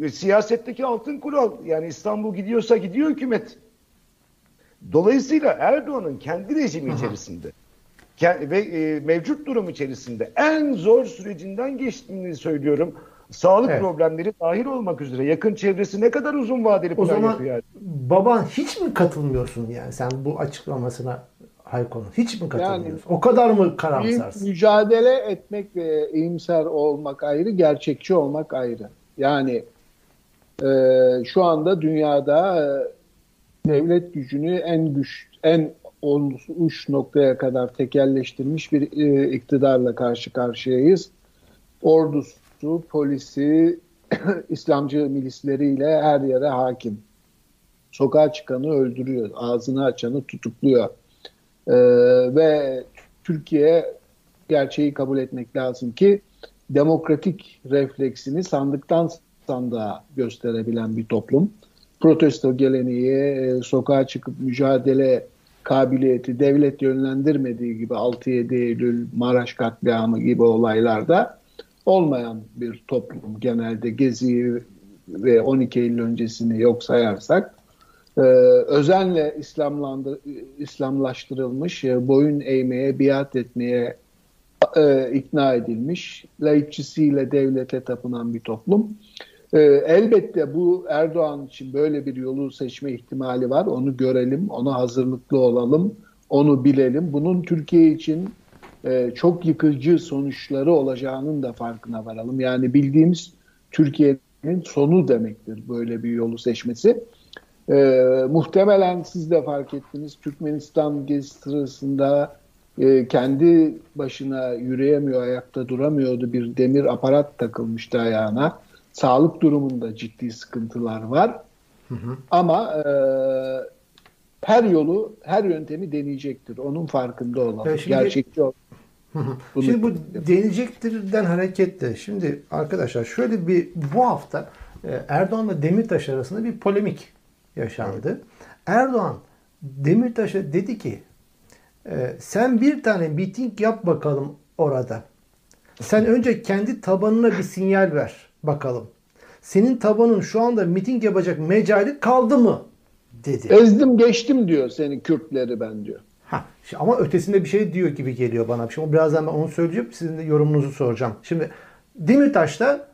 Ve siyasetteki altın kural yani İstanbul gidiyorsa gidiyor hükümet. Dolayısıyla Erdoğan'ın kendi rejimi içerisinde ve e, mevcut durum içerisinde en zor sürecinden geçtiğini söylüyorum. Sağlık Evet. problemleri dahil olmak üzere yakın çevresi ne kadar uzun vadeli O plan zaman yapıyor. yani? baban hiç mi katılmıyorsun yani sen bu açıklamasına Hayko'nun? Hiç mi katılmıyorsun? Yani- o kadar mı karamsarsın? mücadele etmek ve iyimser olmak ayrı, gerçekçi olmak ayrı. Yani e, şu anda dünyada e, devlet gücünü en güç, en uç noktaya kadar tekelleştirmiş bir e, iktidarla karşı karşıyayız. Ordusu, polisi, İslamcı milisleriyle her yere hakim. Sokağa çıkanı öldürüyor, ağzını açanı tutukluyor. Ee, ve Türkiye gerçeği kabul etmek lazım ki demokratik refleksini sandıktan sandığa gösterebilen bir toplum. Protesto geleneği, e, sokağa çıkıp mücadele kabiliyeti devlet yönlendirmediği gibi 6-7 Eylül, Maraş katliamı gibi olaylarda olmayan bir toplum. Genelde Gezi'yi ve 12 Eylül öncesini yok sayarsak e, özenle İslamlandı, İslamlaştırılmış, e, boyun eğmeye, biat etmeye e, ikna edilmiş. Laikçisiyle devlete tapınan bir toplum. E, elbette bu Erdoğan için böyle bir yolu seçme ihtimali var. Onu görelim, ona hazırlıklı olalım, onu bilelim. Bunun Türkiye için e, çok yıkıcı sonuçları olacağının da farkına varalım. Yani bildiğimiz Türkiye'nin sonu demektir böyle bir yolu seçmesi. E, muhtemelen siz de fark ettiniz. Türkmenistan gezisi sırasında e, kendi başına yürüyemiyor, ayakta duramıyordu. Bir demir aparat takılmıştı ayağına. Sağlık durumunda ciddi sıkıntılar var. Hı hı. Ama e, her yolu, her yöntemi deneyecektir. Onun farkında olalım. Şimdi, Gerçekçi ol. Şimdi bu deneyecektirden hareketle. Şimdi arkadaşlar şöyle bir bu hafta e, Erdoğan'la Demirtaş arasında bir polemik yaşandı. Evet. Erdoğan Demirtaş'a dedi ki e, sen bir tane miting yap bakalım orada. Sen önce kendi tabanına bir sinyal ver bakalım. Senin tabanın şu anda miting yapacak mecali kaldı mı? dedi. Ezdim geçtim diyor seni Kürtleri ben diyor. Ama ötesinde bir şey diyor gibi geliyor bana. Şimdi birazdan ben onu söyleyeceğim. Sizin de yorumunuzu soracağım. Şimdi Demirtaş da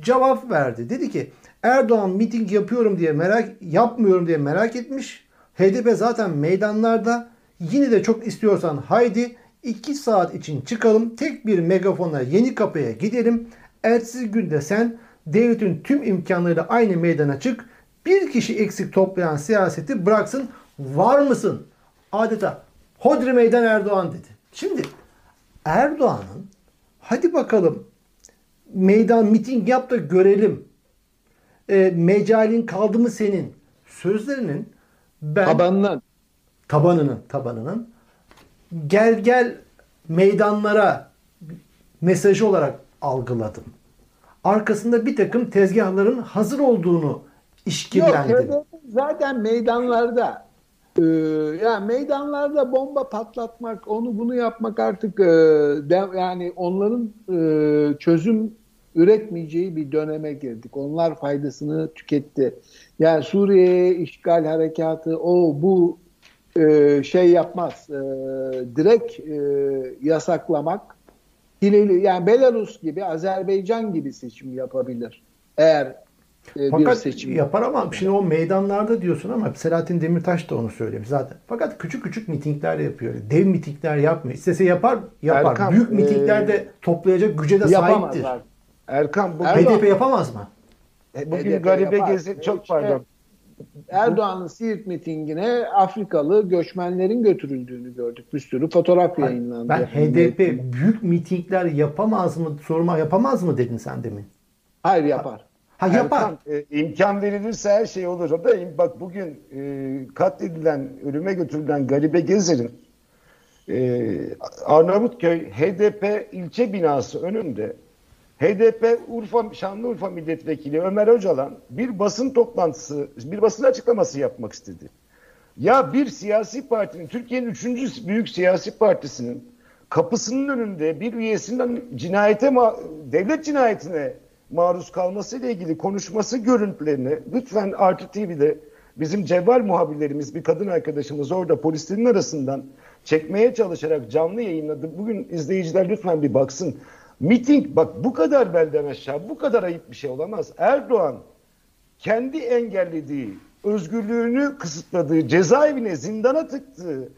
cevap verdi. Dedi ki Erdoğan miting yapıyorum diye merak yapmıyorum diye merak etmiş. HDP zaten meydanlarda. Yine de çok istiyorsan haydi 2 saat için çıkalım. Tek bir megafona yeni kapıya gidelim. Ertesi günde sen devletin tüm imkanlarıyla aynı meydana çık. Bir kişi eksik toplayan siyaseti bıraksın. Var mısın? Adeta Hodri Meydan Erdoğan dedi. Şimdi Erdoğan'ın hadi bakalım meydan miting yap da görelim. E, mecalin kaldı mı senin? Sözlerinin ben tabanının tabanının tabanının gel gel meydanlara mesajı olarak algıladım. Arkasında bir takım tezgahların hazır olduğunu işkillendim. Yok, zaten meydanlarda ee, yani meydanlarda bomba patlatmak, onu bunu yapmak artık e, de, yani onların e, çözüm üretmeyeceği bir döneme girdik. Onlar faydasını tüketti. Yani Suriye işgal harekatı o bu e, şey yapmaz. E, direkt e, yasaklamak yani Belarus gibi Azerbaycan gibi seçim yapabilir. Eğer e, Fakat seçim yapar ama şimdi o meydanlarda diyorsun ama Selahattin Demirtaş da onu söylemiş zaten. Fakat küçük küçük mitingler yapıyor. Dev mitingler yapmıyor. İstese yapar, yapar. Erkan, Büyük mitinglerde e, toplayacak güce de sahiptir. Erkan bu HDP yapamaz mı? E, bugün HDP garibe yapar. gezi çok işte, pardon. Erdoğan'ın Siirt mitingine Afrikalı göçmenlerin götürüldüğünü gördük. Bir sürü fotoğraf yayınlandı. Ben HDP büyük mitingler yapamaz mı sorma yapamaz mı dedin sen demin? Hayır yapar. Ha yapar. Erkan, e, imkan verilirse her şey olur. Da bak bugün e, katledilen, ölüme götürülen Garibe Gezer'in e, Arnavutköy HDP ilçe binası önünde HDP Urfa Şanlıurfa Milletvekili Ömer Öcalan bir basın toplantısı, bir basın açıklaması yapmak istedi. Ya bir siyasi partinin, Türkiye'nin üçüncü büyük siyasi partisinin kapısının önünde bir üyesinden cinayete, devlet cinayetine maruz kalması ile ilgili konuşması görüntülerini lütfen Artı TV'de bizim cevval muhabirlerimiz bir kadın arkadaşımız orada polislerin arasından çekmeye çalışarak canlı yayınladı. Bugün izleyiciler lütfen bir baksın. Miting bak bu kadar belden aşağı bu kadar ayıp bir şey olamaz. Erdoğan kendi engellediği, özgürlüğünü kısıtladığı, cezaevine, zindana tıktığı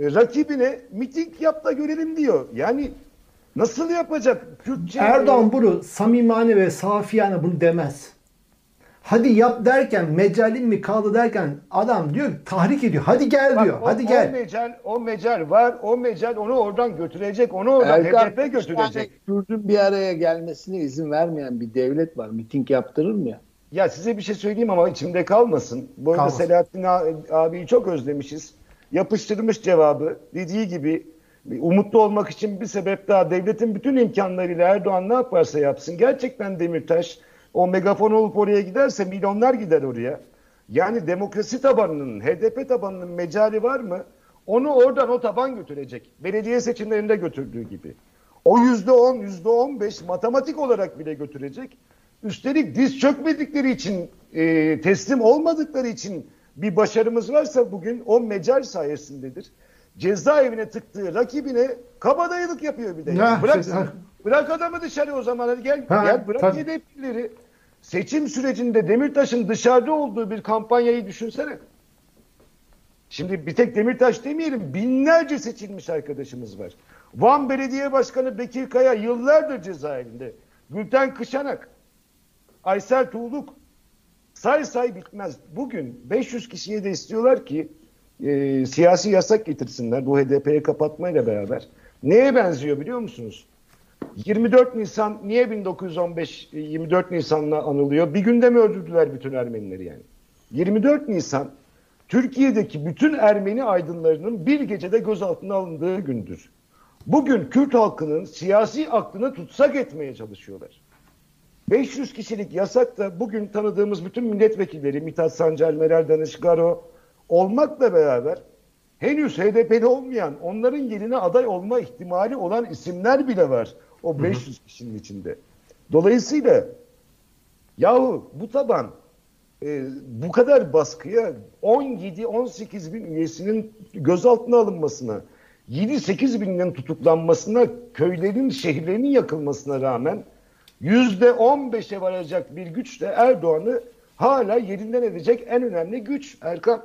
e, rakibine miting yap da görelim diyor. Yani Nasıl yapacak? Kürtçe Erdoğan bunu samimane ve safiyane bunu demez. Hadi yap derken mecalin mi kaldı derken adam diyor tahrik ediyor. Hadi gel Bak, diyor. O, hadi gel. O mecal, o mecal var. O mecal onu oradan götürecek. Onu oradan Erkan, HDP götürecek. Kürdün bir araya gelmesine izin vermeyen bir devlet var. Miting yaptırır mı ya? Ya size bir şey söyleyeyim ama içimde kalmasın. Bu arada Kalmasın. Selahattin abiyi çok özlemişiz. Yapıştırmış cevabı. Dediği gibi umutlu olmak için bir sebep daha devletin bütün imkanlarıyla Erdoğan ne yaparsa yapsın. Gerçekten Demirtaş o megafon olup oraya giderse milyonlar gider oraya. Yani demokrasi tabanının, HDP tabanının mecali var mı? Onu oradan o taban götürecek. Belediye seçimlerinde götürdüğü gibi. O yüzde on, yüzde on beş matematik olarak bile götürecek. Üstelik diz çökmedikleri için, e, teslim olmadıkları için bir başarımız varsa bugün o mecal sayesindedir. Cezaevine tıktığı rakibine kabadayılık yapıyor bir de. Ya, bırak, şey, ha. bırak adamı dışarı o zaman hadi gel, Ha, gel bırak tabii. HDP'lileri. Seçim sürecinde Demirtaş'ın dışarıda olduğu bir kampanyayı düşünsene. Şimdi bir tek Demirtaş demeyelim binlerce seçilmiş arkadaşımız var. Van Belediye Başkanı Bekir Kaya yıllardır cezaevinde. Gülten Kışanak, Aysel Tuğluk say say bitmez. Bugün 500 kişiye de istiyorlar ki e, siyasi yasak getirsinler bu HDP'yi kapatmayla beraber. Neye benziyor biliyor musunuz? 24 Nisan niye 1915 e, 24 Nisan'la anılıyor? Bir günde mi öldürdüler bütün Ermenileri yani? 24 Nisan Türkiye'deki bütün Ermeni aydınlarının bir gecede gözaltına alındığı gündür. Bugün Kürt halkının siyasi aklını tutsak etmeye çalışıyorlar. 500 kişilik yasak da bugün tanıdığımız bütün milletvekilleri Mithat Sancar, Meral Danışgaro olmakla beraber henüz HDP'li olmayan, onların yerine aday olma ihtimali olan isimler bile var o 500 kişinin içinde. Dolayısıyla yahu bu taban e, bu kadar baskıya 17-18 bin üyesinin gözaltına alınmasına, 7-8 binin tutuklanmasına, köylerin, şehirlerinin yakılmasına rağmen yüzde 15'e varacak bir güçle Erdoğan'ı hala yerinden edecek en önemli güç Erkan.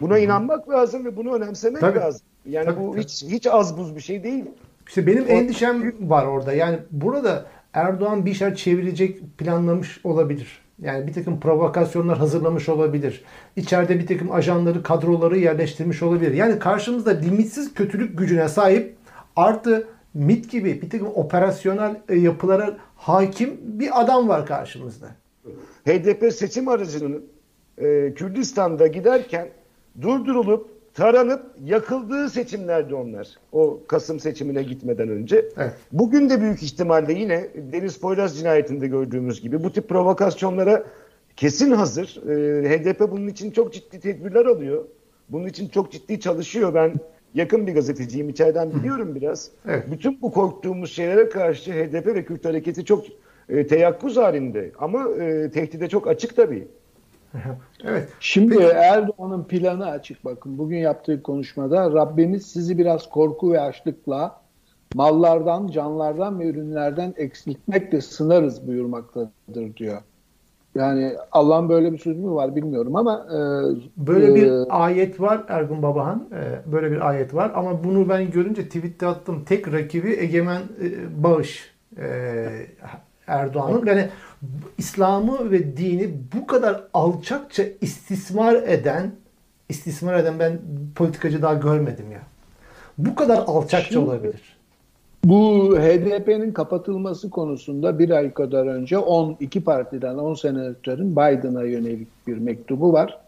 Buna inanmak lazım ve bunu önemsemek Tabii. lazım. Yani Tabii, bu tabii. hiç hiç az buz bir şey değil. İşte benim O- endişem var orada. Yani burada Erdoğan bir şeyler çevirecek planlamış olabilir. Yani bir takım provokasyonlar hazırlamış olabilir. İçeride bir takım ajanları, kadroları yerleştirmiş olabilir. Yani karşımızda limitsiz kötülük gücüne sahip artı MIT gibi bir takım operasyonel e, yapılara hakim bir adam var karşımızda. HDP seçim aracının e, Kürdistan'da giderken durdurulup taranıp yakıldığı seçimlerdi onlar. O Kasım seçimine gitmeden önce. Evet. Bugün de büyük ihtimalle yine Deniz Poyraz cinayetinde gördüğümüz gibi bu tip provokasyonlara kesin hazır. E, HDP bunun için çok ciddi tedbirler alıyor. Bunun için çok ciddi çalışıyor. Ben yakın bir gazeteciyim. içeriden biliyorum biraz. Evet. Bütün bu korktuğumuz şeylere karşı HDP ve Kürt hareketi çok e, teyakkuz halinde. Ama e, tehdide çok açık tabii. Evet. Şimdi Peki. Erdoğan'ın planı açık bakın. Bugün yaptığı konuşmada Rabbimiz sizi biraz korku ve açlıkla mallardan, canlardan ve ürünlerden eksiltmekle sınarız buyurmaktadır diyor. Yani Allah'ın böyle bir sözü mü var bilmiyorum ama e, Böyle bir e, ayet var Ergun Babahan. Ee, Böyle bir ayet var ama bunu ben görünce tweette attım. Tek rakibi Egemen e, Bağış e, Erdoğan'ın. Yani İslam'ı ve dini bu kadar alçakça istismar eden istismar eden ben politikacı daha görmedim ya. Bu kadar alçakça Şimdi- olabilir. Bu HDP'nin kapatılması konusunda bir ay kadar önce 10 iki partiden 10 senatörün Biden'a yönelik bir mektubu var.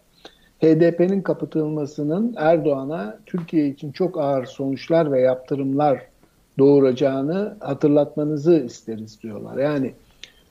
HDP'nin kapatılmasının Erdoğan'a Türkiye için çok ağır sonuçlar ve yaptırımlar doğuracağını hatırlatmanızı isteriz diyorlar. Yani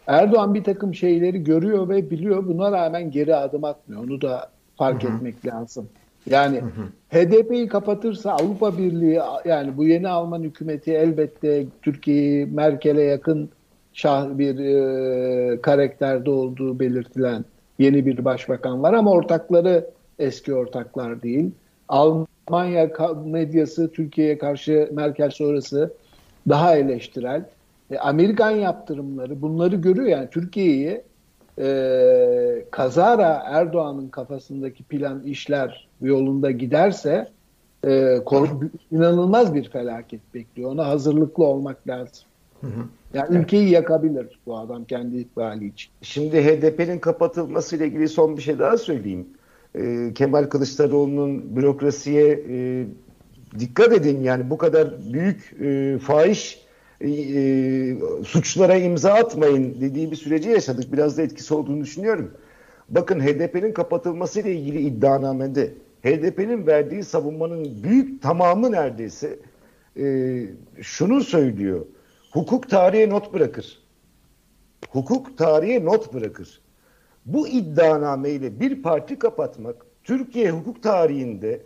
Erdoğan bir takım şeyleri görüyor ve biliyor. Buna rağmen geri adım atmıyor. Onu da fark etmek lazım. Yani HDP'yi kapatırsa Avrupa Birliği yani bu yeni Alman hükümeti elbette Türkiye'yi Merkel'e yakın şah bir e, karakterde olduğu belirtilen yeni bir başbakan var ama ortakları eski ortaklar değil. Almanya medyası Türkiye'ye karşı Merkel sonrası daha eleştirel. E, Amerikan yaptırımları bunları görüyor yani Türkiye'yi e, kazara Erdoğan'ın kafasındaki plan işler yolunda giderse e, inanılmaz bir felaket bekliyor. Ona hazırlıklı olmak lazım. Yani ülkeyi yakabilir bu adam kendi ikbali için. Şimdi HDP'nin kapatılması ile ilgili son bir şey daha söyleyeyim. Ee, Kemal Kılıçdaroğlu'nun bürokrasiye e, dikkat edin yani bu kadar büyük e, fahiş e, suçlara imza atmayın dediği bir süreci yaşadık. Biraz da etkisi olduğunu düşünüyorum. Bakın HDP'nin kapatılması ile ilgili iddianamede HDP'nin verdiği savunmanın büyük tamamı neredeyse e, şunu söylüyor. Hukuk tarihe not bırakır. Hukuk tarihe not bırakır. Bu iddianameyle bir parti kapatmak Türkiye hukuk tarihinde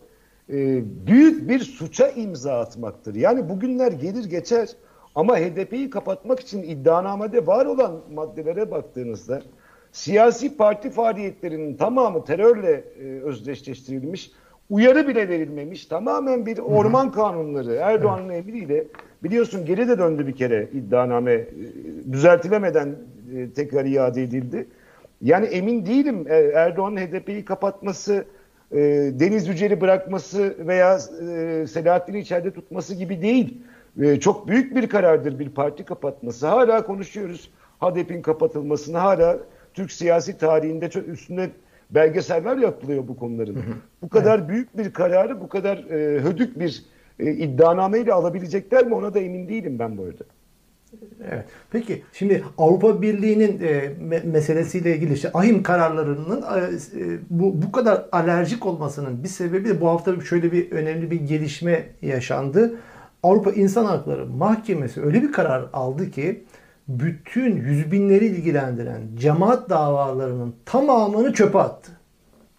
e, büyük bir suça imza atmaktır. Yani bugünler gelir geçer ama HDP'yi kapatmak için iddianamede var olan maddelere baktığınızda siyasi parti faaliyetlerinin tamamı terörle e, özdeşleştirilmiş. uyarı bile verilmemiş. Tamamen bir orman kanunları Erdoğan'ın emriyle biliyorsun geri de döndü bir kere iddianame e, düzeltilemeden e, tekrar iade edildi. Yani emin değilim e, Erdoğan'ın HDP'yi kapatması, e, Deniz Yücel'i bırakması veya e, Selahattin'i içeride tutması gibi değil. E, çok büyük bir karardır bir parti kapatması. Hala konuşuyoruz HDP'nin kapatılmasını hala Türk siyasi tarihinde çok üstünde belgeseller yapılıyor bu konuların. Hı hı. Bu kadar evet. büyük bir kararı bu kadar e, hödük bir e, iddianameyle alabilecekler mi ona da emin değilim ben bu arada. Evet. Peki şimdi Avrupa Birliği'nin e, me- meselesiyle ilgili işte ahim kararlarının e, e, bu bu kadar alerjik olmasının bir sebebi de bu hafta şöyle bir önemli bir gelişme yaşandı. Avrupa İnsan Hakları Mahkemesi öyle bir karar aldı ki bütün yüz binleri ilgilendiren cemaat davalarının tamamını çöpe attı.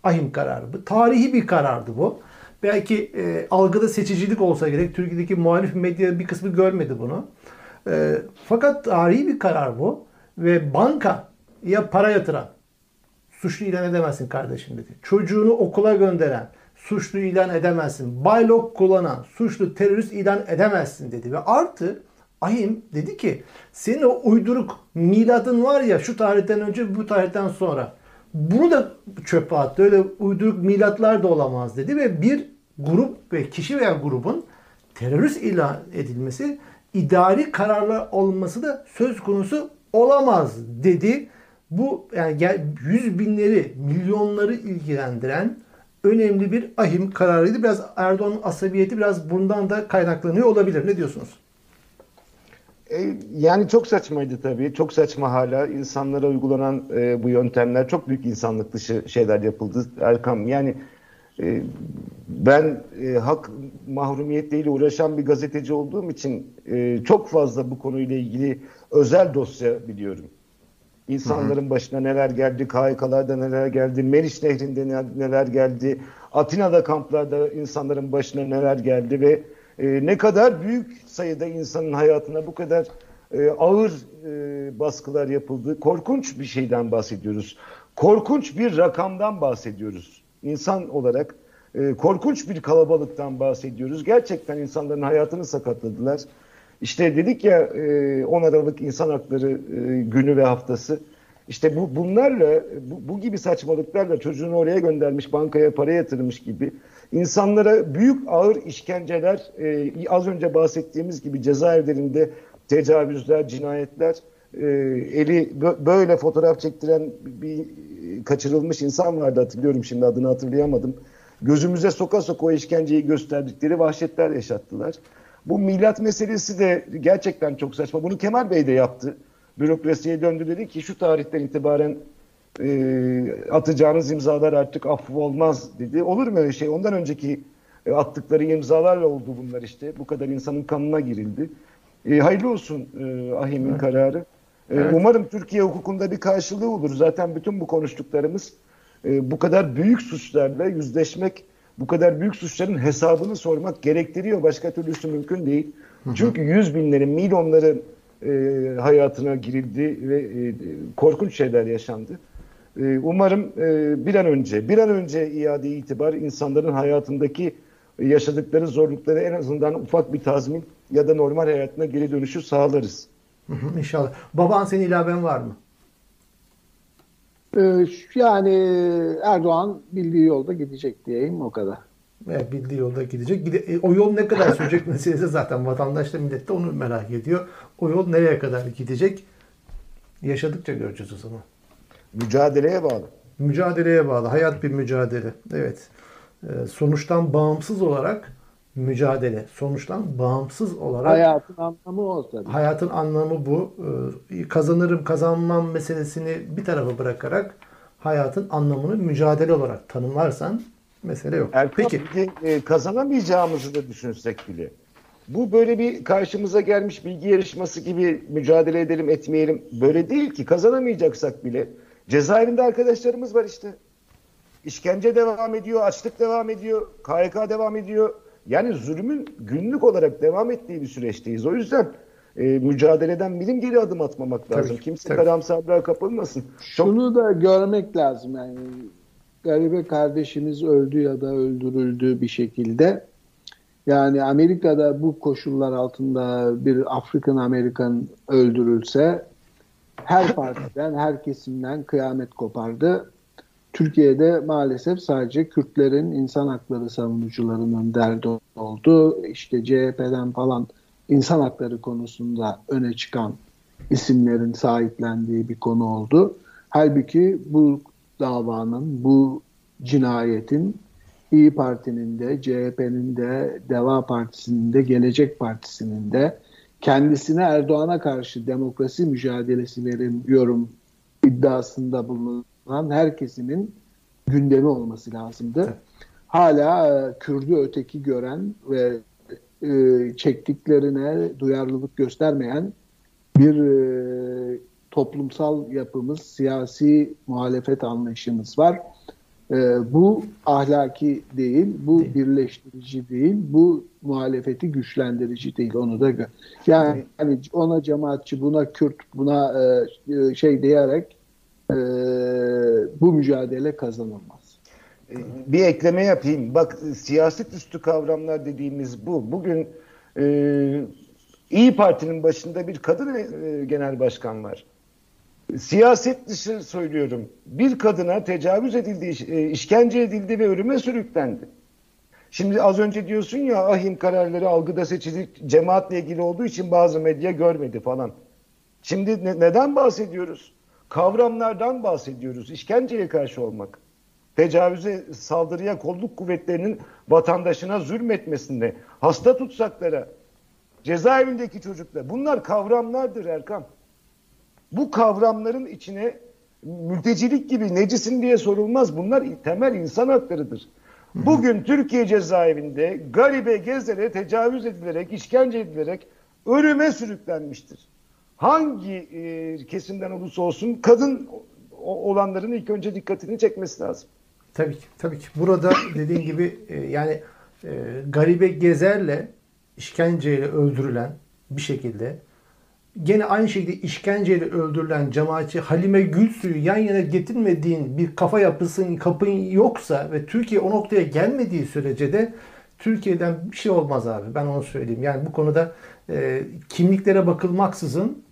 Ahim kararı. Bu, tarihi bir karardı bu. Belki e, algıda seçicilik olsa gerek. Türkiye'deki muhalif medya bir kısmı görmedi bunu. E, fakat tarihi bir karar bu. Ve banka ya para yatıran suçlu ilan edemezsin kardeşim dedi. Çocuğunu okula gönderen suçlu ilan edemezsin. Baylok kullanan suçlu terörist ilan edemezsin dedi. Ve artı Ahim dedi ki senin o uyduruk miladın var ya şu tarihten önce bu tarihten sonra bunu da çöpe attı. Öyle uyduruk milatlar da olamaz dedi ve bir grup ve kişi veya grubun terörist ilan edilmesi idari kararlar alınması da söz konusu olamaz dedi. Bu yani yüz binleri, milyonları ilgilendiren önemli bir ahim kararıydı. Biraz Erdoğan'ın asabiyeti biraz bundan da kaynaklanıyor olabilir. Ne diyorsunuz? E, yani çok saçmaydı tabii. Çok saçma hala. insanlara uygulanan e, bu yöntemler çok büyük insanlık dışı şeyler yapıldı. Erkam yani e, ben e, hak mahrumiyetleriyle uğraşan bir gazeteci olduğum için e, çok fazla bu konuyla ilgili özel dosya biliyorum. İnsanların başına neler geldi, KHK'larda neler geldi, Meriç Nehri'nde neler geldi, Atina'da kamplarda insanların başına neler geldi ve e, ne kadar büyük sayıda insanın hayatına bu kadar e, ağır e, baskılar yapıldı. Korkunç bir şeyden bahsediyoruz. Korkunç bir rakamdan bahsediyoruz. İnsan olarak e, korkunç bir kalabalıktan bahsediyoruz. Gerçekten insanların hayatını sakatladılar. İşte dedik ya e, 10 Aralık İnsan Hakları e, günü ve haftası. İşte bu bunlarla bu, bu gibi saçmalıklarla çocuğunu oraya göndermiş, bankaya para yatırmış gibi insanlara büyük ağır işkenceler, e, az önce bahsettiğimiz gibi cezaevlerinde tecavüzler, cinayetler, e, eli böyle fotoğraf çektiren bir kaçırılmış insan vardı hatırlıyorum şimdi adını hatırlayamadım. Gözümüze soka soka o işkenceyi gösterdikleri vahşetler yaşattılar. Bu milat meselesi de gerçekten çok saçma. Bunu Kemal Bey de yaptı. Bürokrasiye döndü dedi ki şu tarihten itibaren e, atacağınız imzalar artık affı olmaz dedi. Olur mu öyle şey? Ondan önceki e, attıkları imzalarla oldu bunlar işte. Bu kadar insanın kanına girildi. E, hayırlı olsun e, Ahim'in evet. kararı. E, evet. Umarım Türkiye hukukunda bir karşılığı olur. Zaten bütün bu konuştuklarımız e, bu kadar büyük suçlarla yüzleşmek, bu kadar büyük suçların hesabını sormak gerektiriyor. Başka türlüsü mümkün değil. Hı hı. Çünkü yüz binlerin, milyonların e, hayatına girildi ve e, korkunç şeyler yaşandı. Ee, umarım e, bir an önce, bir an önce iade itibar insanların hayatındaki yaşadıkları zorlukları en azından ufak bir tazmin ya da normal hayatına geri dönüşü sağlarız. İnşallah. Baban senin ilaven var mı? Ee, yani Erdoğan bildiği yolda gidecek diyeyim o kadar. Evet, bildiği yolda gidecek. E, o yol ne kadar sürecek meselesi zaten vatandaş da millet de onu merak ediyor. O yol nereye kadar gidecek? Yaşadıkça göreceğiz o zaman. Mücadeleye bağlı. Mücadeleye bağlı. Hayat bir mücadele. Evet. Ee, sonuçtan bağımsız olarak mücadele. Sonuçtan bağımsız olarak hayatın anlamı o tabii. Hayatın anlamı bu. Ee, kazanırım kazanmam meselesini bir tarafa bırakarak hayatın anlamını mücadele olarak tanımlarsan mesele yok. Erkan, Peki e, kazanamayacağımızı da düşünsek bile bu böyle bir karşımıza gelmiş bilgi yarışması gibi mücadele edelim etmeyelim böyle değil ki kazanamayacaksak bile Cezaevinde arkadaşlarımız var işte. İşkence devam ediyor, açlık devam ediyor, KYK devam ediyor. Yani zulümün günlük olarak devam ettiği bir süreçteyiz. O yüzden e, mücadeleden bilim geri adım atmamak lazım. Tabii, Kimse tabii. karamsarlığa kapılmasın. Şunu Çok... da görmek lazım yani. garibe kardeşimiz öldü ya da öldürüldü bir şekilde. Yani Amerika'da bu koşullar altında bir Afrikan Amerikan öldürülse her partiden, her kesimden kıyamet kopardı. Türkiye'de maalesef sadece Kürtlerin insan hakları savunucularının derdi oldu. İşte CHP'den falan insan hakları konusunda öne çıkan isimlerin sahiplendiği bir konu oldu. Halbuki bu davanın, bu cinayetin İyi Parti'nin de, CHP'nin de, Deva Partisi'nin de, Gelecek Partisi'nin de kendisine Erdoğan'a karşı demokrasi mücadelesi veriyorum iddiasında bulunan herkesinin gündemi olması lazımdı. Hala e, Kürdü öteki gören ve e, çektiklerine duyarlılık göstermeyen bir e, toplumsal yapımız, siyasi muhalefet anlayışımız var. E, bu ahlaki değil, bu değil. birleştirici değil, bu muhalefeti güçlendirici değil. Onu da gör. Yani, yani ona cemaatçi, buna Kürt, buna e, e şey diyerek e, bu mücadele kazanılmaz. E, bir ekleme yapayım. Bak siyaset üstü kavramlar dediğimiz bu. Bugün e, İyi Parti'nin başında bir kadın e, genel başkan var. Siyaset dışı söylüyorum. Bir kadına tecavüz edildi, e, işkence edildi ve ölüme sürüklendi. Şimdi az önce diyorsun ya ahim kararları algıda seçilik cemaatle ilgili olduğu için bazı medya görmedi falan. Şimdi ne, neden bahsediyoruz? Kavramlardan bahsediyoruz. İşkenceye karşı olmak. Tecavüze, saldırıya, kolluk kuvvetlerinin vatandaşına zulmetmesinde, hasta tutsaklara, cezaevindeki çocuklar. Bunlar kavramlardır Erkam. Bu kavramların içine mültecilik gibi necisin diye sorulmaz. Bunlar temel insan haklarıdır. Bugün Türkiye cezaevinde garibe gezere tecavüz edilerek, işkence edilerek ölüme sürüklenmiştir. Hangi e, kesimden olursa olsun kadın olanların ilk önce dikkatini çekmesi lazım. Tabii ki. Tabii ki. Burada dediğin gibi e, yani e, garibe gezerle işkenceyle öldürülen bir şekilde gene aynı şekilde işkenceyle öldürülen cemaatçi Halime Gülsu'yu yan yana getirmediğin bir kafa yapısın, kapın yoksa ve Türkiye o noktaya gelmediği sürece de Türkiye'den bir şey olmaz abi. Ben onu söyleyeyim. Yani bu konuda e, kimliklere bakılmaksızın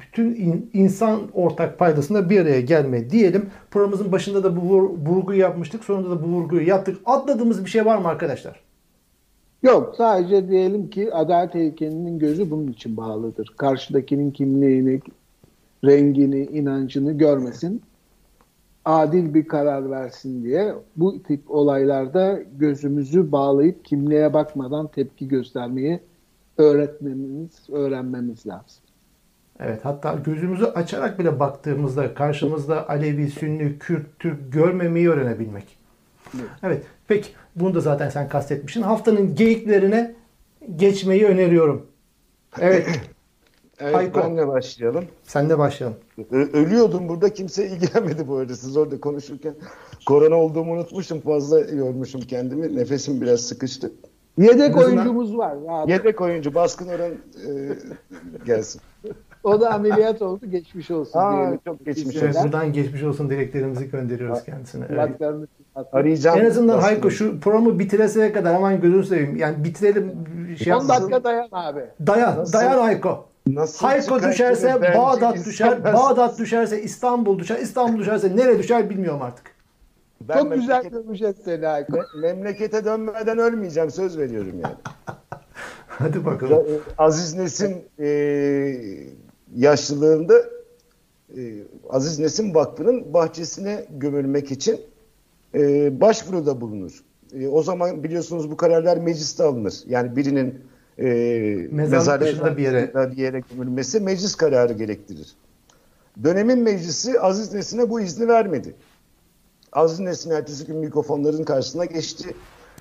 bütün in, insan ortak paydasında bir araya gelme diyelim. Programımızın başında da bu vurguyu yapmıştık. Sonunda da bu vurguyu yaptık. Atladığımız bir şey var mı arkadaşlar? Yok sadece diyelim ki adalet heykelinin gözü bunun için bağlıdır. Karşıdakinin kimliğini, rengini, inancını görmesin. Adil bir karar versin diye bu tip olaylarda gözümüzü bağlayıp kimliğe bakmadan tepki göstermeyi öğretmemiz, öğrenmemiz lazım. Evet hatta gözümüzü açarak bile baktığımızda karşımızda Alevi, Sünni, Kürt, Türk görmemeyi öğrenebilmek. Evet. evet. Peki bunu da zaten sen kastetmişsin. Haftanın geyiklerine geçmeyi öneriyorum. Evet. evet Hayko. benle başlayalım. Sen de başlayalım. Ö- ölüyordum burada kimse ilgilenmedi bu arada. Siz orada konuşurken korona olduğumu unutmuşum. Fazla yormuşum kendimi. Nefesim biraz sıkıştı. Yedek oyuncumuz var. Abi. Yedek oyuncu Baskın Orhan e, gelsin. O da ameliyat oldu. Geçmiş olsun. Aa, çok geçmiş olsun. Buradan geçmiş olsun dileklerimizi gönderiyoruz kendisine. Evet. Arayacağım. En azından Hayko şu programı bitireseye kadar hemen gözünü seveyim. Yani bitirelim. Şey 10 dakika dayan abi. Dayan. Nasıl? Dayan Hayko. Nasıl Hayko düşerse Bağdat düşer. Bağdat düşerse İstanbul düşer. İstanbul düşerse nereye düşer bilmiyorum artık. Ben Çok güzel görmüşsün seni Hayko. Memlekete dönmeden ölmeyeceğim söz veriyorum yani. Hadi bakalım. Aziz Nesin e, yaşlılığında e, Aziz Nesin Vakfı'nın bahçesine gömülmek için e, başvuruda bulunur. E, o zaman biliyorsunuz bu kararlar mecliste alınır. Yani birinin e, mezar dışında bir yere. bir yere gömülmesi meclis kararı gerektirir. Dönemin meclisi Aziz Nesin'e bu izni vermedi. Aziz Nesin ertesi gün mikrofonların karşısına geçti.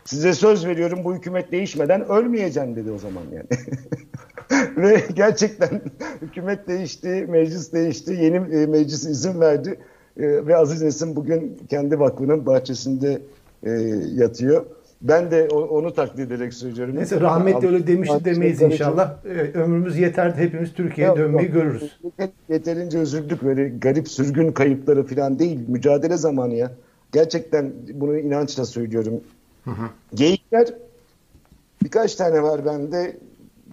Size söz veriyorum bu hükümet değişmeden ölmeyeceğim dedi o zaman yani. Ve gerçekten hükümet değişti, meclis değişti, yeni e, meclis izin verdi. E, ve Aziz Nesin bugün kendi vakfının bahçesinde e, yatıyor. Ben de onu takdir ederek söylüyorum. Neyse rahmetli öyle demişti demeyiz inşallah. Evet, ömrümüz yeter hepimiz Türkiye'ye dönmeyi görürüz. Yeterince üzüldük böyle garip sürgün kayıpları falan değil. Mücadele zamanı ya. Gerçekten bunu inançla söylüyorum. Hı hı. Geyikler birkaç tane var bende.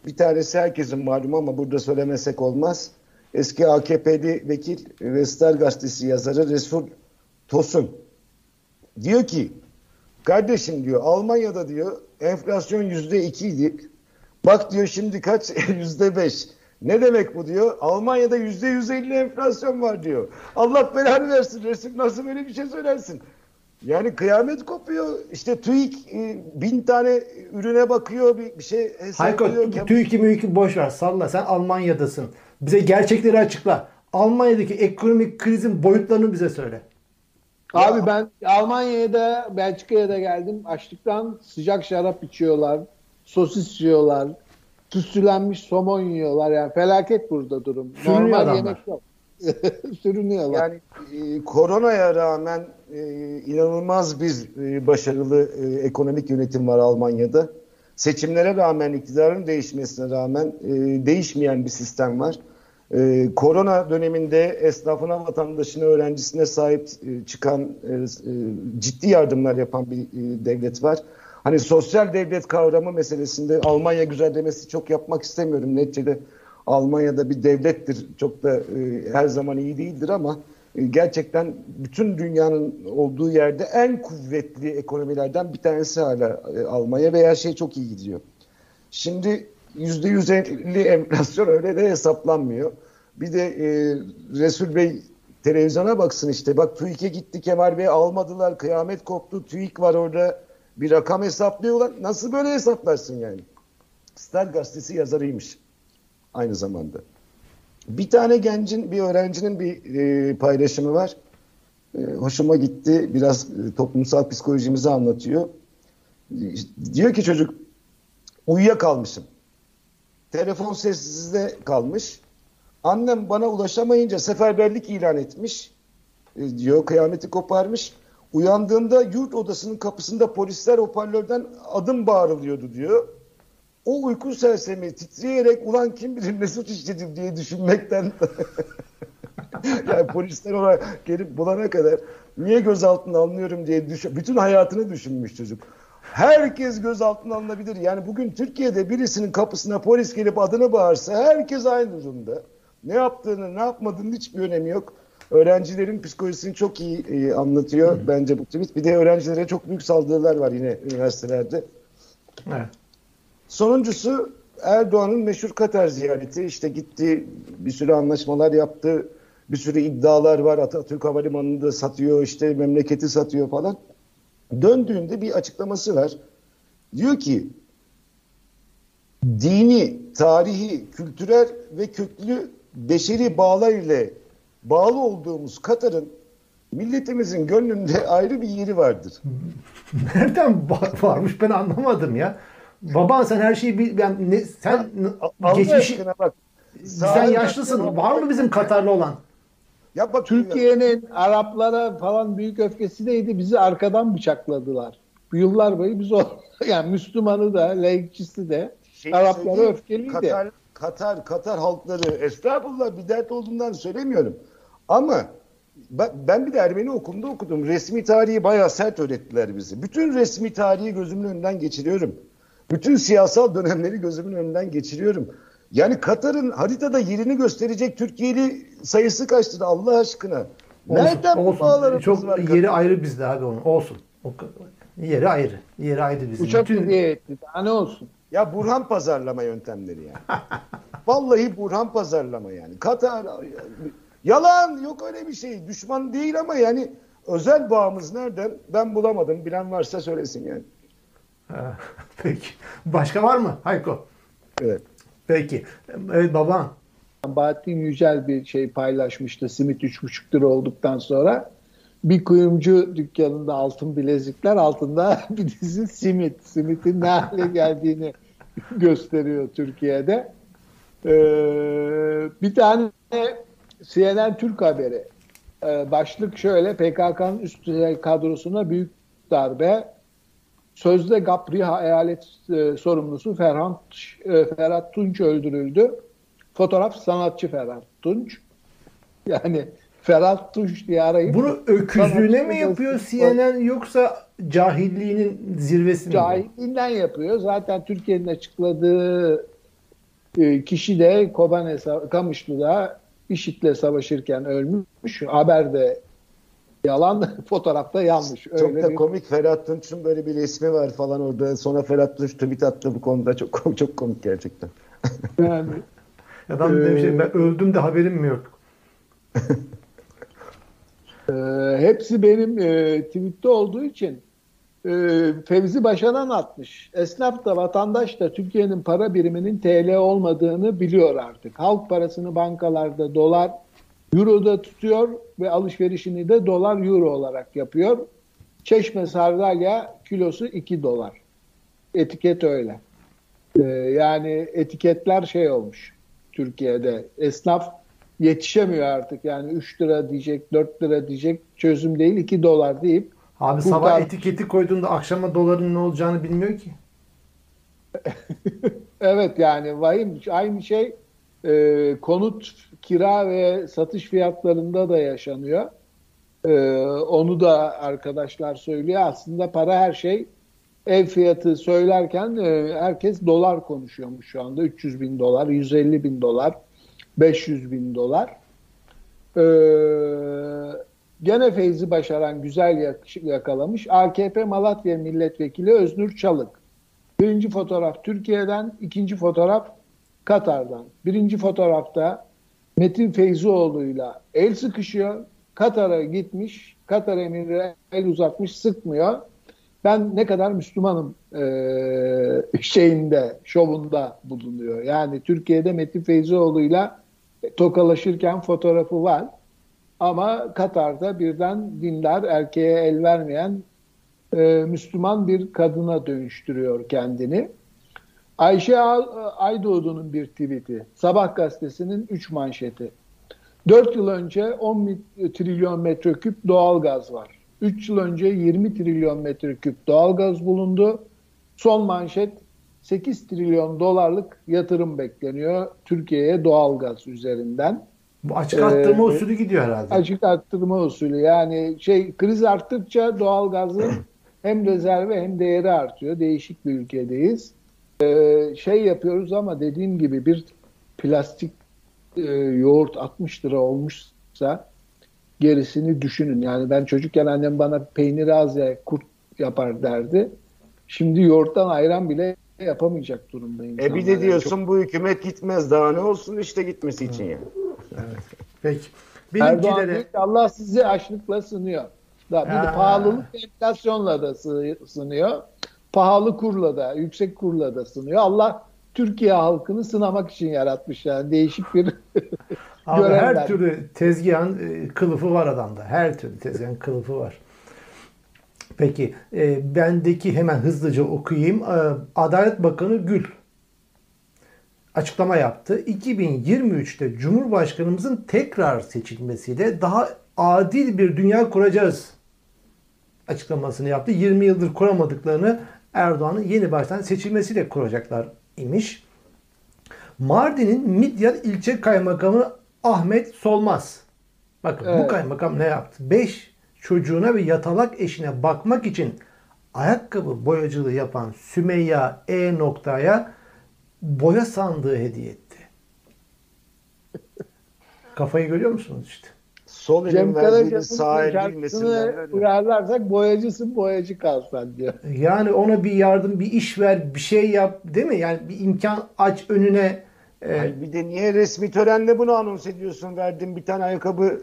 Bir tanesi herkesin malum ama burada söylemesek olmaz. Eski AKP'li vekil ve Star Gazetesi yazarı Resul Tosun. Diyor ki kardeşim diyor Almanya'da diyor enflasyon yüzde ikiydi. Bak diyor şimdi kaç? Yüzde beş. Ne demek bu diyor? Almanya'da yüzde yüz elli enflasyon var diyor. Allah belanı versin resim nasıl böyle bir şey söylersin? Yani kıyamet kopuyor. İşte TÜİK e, bin tane ürüne bakıyor bir, bir şey hesaplıyor. Hayko TÜİK'i müyük'i boş ver salla sen Almanya'dasın. Bize gerçekleri açıkla. Almanya'daki ekonomik krizin boyutlarını bize söyle. Abi ya. ben Almanya'ya da Belçika'ya da geldim. Açlıktan sıcak şarap içiyorlar. Sosis yiyorlar. Tütsülenmiş somon yiyorlar. Yani felaket burada durum. Sürünüyor Normal adamlar. yemek yok. Sürünüyorlar. Yani e, koronaya rağmen e, inanılmaz bir e, başarılı e, ekonomik yönetim var Almanya'da. Seçimlere rağmen, iktidarın değişmesine rağmen e, değişmeyen bir sistem var. E, korona döneminde esnafına, vatandaşına, öğrencisine sahip e, çıkan, e, e, ciddi yardımlar yapan bir e, devlet var. Hani sosyal devlet kavramı meselesinde Almanya güzellemesi çok yapmak istemiyorum. Neticede Almanya'da bir devlettir. Çok da e, her zaman iyi değildir ama gerçekten bütün dünyanın olduğu yerde en kuvvetli ekonomilerden bir tanesi hala e, Almanya ve her şey çok iyi gidiyor. Şimdi yüzde yüz elli enflasyon öyle de hesaplanmıyor. Bir de e, Resul Bey televizyona baksın işte. Bak TÜİK'e gitti Kemal Bey almadılar. Kıyamet koptu. TÜİK var orada. Bir rakam hesaplıyorlar. Nasıl böyle hesaplarsın yani? Star gazetesi yazarıymış aynı zamanda. Bir tane gencin, bir öğrencinin bir e, paylaşımı var. E, hoşuma gitti. Biraz e, toplumsal psikolojimizi anlatıyor. E, diyor ki çocuk, uyuyakalmışım. Telefon sessizde kalmış. Annem bana ulaşamayınca seferberlik ilan etmiş. E, diyor, kıyameti koparmış. Uyandığında yurt odasının kapısında polisler hoparlörden adım bağırılıyordu diyor o uyku sersemi titreyerek ulan kim bilir ne suç işledim diye düşünmekten yani polisler ona gelip bulana kadar niye gözaltına alınıyorum diye düşün, bütün hayatını düşünmüş çocuk. Herkes gözaltına alınabilir. Yani bugün Türkiye'de birisinin kapısına polis gelip adını bağırsa herkes aynı durumda. Ne yaptığını, ne yapmadığının hiçbir önemi yok. Öğrencilerin psikolojisini çok iyi e, anlatıyor Hı. bence bu tweet. Bir de öğrencilere çok büyük saldırılar var yine üniversitelerde. Evet. Sonuncusu Erdoğan'ın meşhur Katar ziyareti. İşte gitti bir sürü anlaşmalar yaptı. Bir sürü iddialar var. Atatürk Havalimanı'nda satıyor işte memleketi satıyor falan. Döndüğünde bir açıklaması var. Diyor ki dini, tarihi, kültürel ve köklü beşeri bağlar ile bağlı olduğumuz Katar'ın milletimizin gönlünde ayrı bir yeri vardır. Nereden varmış ben anlamadım ya. Baban sen her şeyi bil, yani ne, sen ya, geçmiş bak. Sen yaşlısın. Var mı bizim Katarlı olan? Ya bak Türkiye'nin Araplara falan büyük öfkesi neydi? Bizi arkadan bıçakladılar. Bu yıllar boyu biz o yani Müslümanı da, laikçisi de şey, Araplara öfkeliydi. Katar, Katar, Katar halkları estağfurullah bir dert olduğundan söylemiyorum. Ama ben, ben bir de Ermeni okulunda okudum. Resmi tarihi bayağı sert öğrettiler bizi. Bütün resmi tarihi gözümün önünden geçiriyorum. Bütün siyasal dönemleri gözümün önünden geçiriyorum. Yani Katar'ın haritada yerini gösterecek Türkiye'li sayısı kaçtır Allah aşkına? Olsun, Nereden olsun. bu bağlarımız Çok var? Yeri Katar? ayrı bizde abi onun. Olsun. O, yeri ayrı. Yeri ayrı bizde. Uçak Bütün... etti. Daha ne olsun? Ya Burhan pazarlama yöntemleri yani. Vallahi Burhan pazarlama yani. Katar yalan yok öyle bir şey. Düşman değil ama yani özel bağımız nereden? Ben bulamadım. Bilen varsa söylesin yani. Peki. Başka var mı Hayko? Evet. Peki. Evet baba. Bahattin Yücel bir şey paylaşmıştı simit 3,5 lira olduktan sonra. Bir kuyumcu dükkanında altın bilezikler altında bir dizi simit. Simitin ne hale geldiğini gösteriyor Türkiye'de. Ee, bir tane CNN Türk haberi. Ee, başlık şöyle PKK'nın üst düzey kadrosuna büyük darbe Sözde Gapriha eyalet e, sorumlusu Ferhat, e, Ferhat Tunç öldürüldü. Fotoğraf sanatçı Ferhat Tunç. Yani Ferhat Tunç diye arayıp Bunu öküzlüğüne mi yapıyor CNN yoksa cahilliğinin zirvesi mi? cahilliğinden yapıyor. Zaten Türkiye'nin açıkladığı e, kişi de Kobane Sa- Kamışlı'da IŞİD'le savaşırken ölmüş. Haberde yalan, fotoğrafta yanlış. Çok Öyle da bir- komik Ferhat Tunç'un böyle bir resmi var falan orada. Sonra Ferhat Tunç tweet attı bu konuda. Çok çok komik gerçekten. yani, Adam demiş Ee, ben öldüm de haberim mi yok? e, hepsi benim e, tweette olduğu için e, Fevzi Başaran atmış. Esnaf da vatandaş da Türkiye'nin para biriminin TL olmadığını biliyor artık. Halk parasını bankalarda dolar, euroda tutuyor ve alışverişini de dolar euro olarak yapıyor. Çeşme sardalya kilosu 2 dolar. Etiket öyle. E, yani etiketler şey olmuş Türkiye'de. Esnaf yetişemiyor artık. Yani 3 lira diyecek, 4 lira diyecek çözüm değil 2 dolar deyip Abi Kurtar- sabah etiketi koyduğunda akşama doların ne olacağını bilmiyor ki. Evet yani vahim aynı şey e, konut kira ve satış fiyatlarında da yaşanıyor. E, onu da arkadaşlar söylüyor. Aslında para her şey. Ev fiyatı söylerken e, herkes dolar konuşuyormuş şu anda. 300 bin dolar, 150 bin dolar, 500 bin dolar. E, gene Feyzi Başaran güzel yak- yakalamış. AKP Malatya Milletvekili Öznur Çalık. Birinci fotoğraf Türkiye'den, ikinci fotoğraf Katar'dan. Birinci fotoğrafta Metin Feyzioğlu'yla el sıkışıyor. Katar'a gitmiş. Katar emiri el uzatmış, sıkmıyor. Ben ne kadar Müslümanım eee, şeyinde, şovunda bulunuyor. Yani Türkiye'de Metin Feyzioğlu'yla tokalaşırken fotoğrafı var. Ama Katar'da birden dindar, erkeğe el vermeyen e, Müslüman bir kadına dönüştürüyor kendini. Ayşe Al- Aydoğdu'nun bir tweet'i. Sabah gazetesinin 3 manşeti. 4 yıl önce 10 mi- trilyon metreküp doğal gaz var. 3 yıl önce 20 trilyon metreküp doğal gaz bulundu. Son manşet 8 trilyon dolarlık yatırım bekleniyor Türkiye'ye doğal gaz üzerinden. Bu açık arttırma Ee, usulü gidiyor herhalde. Açık arttırma usulü yani şey kriz arttıkça doğal gazın hem rezervi hem değeri artıyor. Değişik bir ülkedeyiz. Ee, şey yapıyoruz ama dediğim gibi bir plastik e, yoğurt 60 lira olmuşsa gerisini düşünün. Yani ben çocukken annem bana peynir az ya kurt yapar derdi. Şimdi yoğurttan ayran bile yapamayacak durumdayım. E bir de diyorsun bu hükümet gitmez daha ne olsun işte gitmesi için yani. Peki. Erdoğan Benimkilere ki Allah sizi açlıkla sınıyor. Da bir de Ha. pahalılık enflasyonla da sı- sınıyor. Pahalı kurla da, yüksek kurla da sınıyor. Allah Türkiye halkını sınamak için yaratmış yani değişik bir Abi görev her türlü tezgahın e, kılıfı var adamda. Her türlü tezgahın kılıfı var. Peki e, bendeki hemen hızlıca okuyayım. E, Adalet Bakanı Gül açıklama yaptı. 2023'te Cumhurbaşkanımızın tekrar seçilmesiyle daha adil bir dünya kuracağız açıklamasını yaptı. 20 yıldır kuramadıklarını Erdoğan'ın yeni baştan seçilmesiyle kuracaklar imiş. Mardin'in Midyat ilçe kaymakamı Ahmet Solmaz. Bakın bu Evet. kaymakam ne yaptı? 5 çocuğuna ve yatalak eşine bakmak için ayakkabı boyacılığı yapan Sümeyya E noktaya boya sandığı hediye etti. Kafayı görüyor musunuz işte? Sol Cem Karaca'nın şarkısını uyarlarsak boyacısın boyacı kalsan diyor. Yani ona bir yardım, bir iş ver, bir şey yap değil mi? Yani bir imkan aç önüne. e, Ay bir de niye resmi törenle bunu anons ediyorsun? Verdin bir tane ayakkabı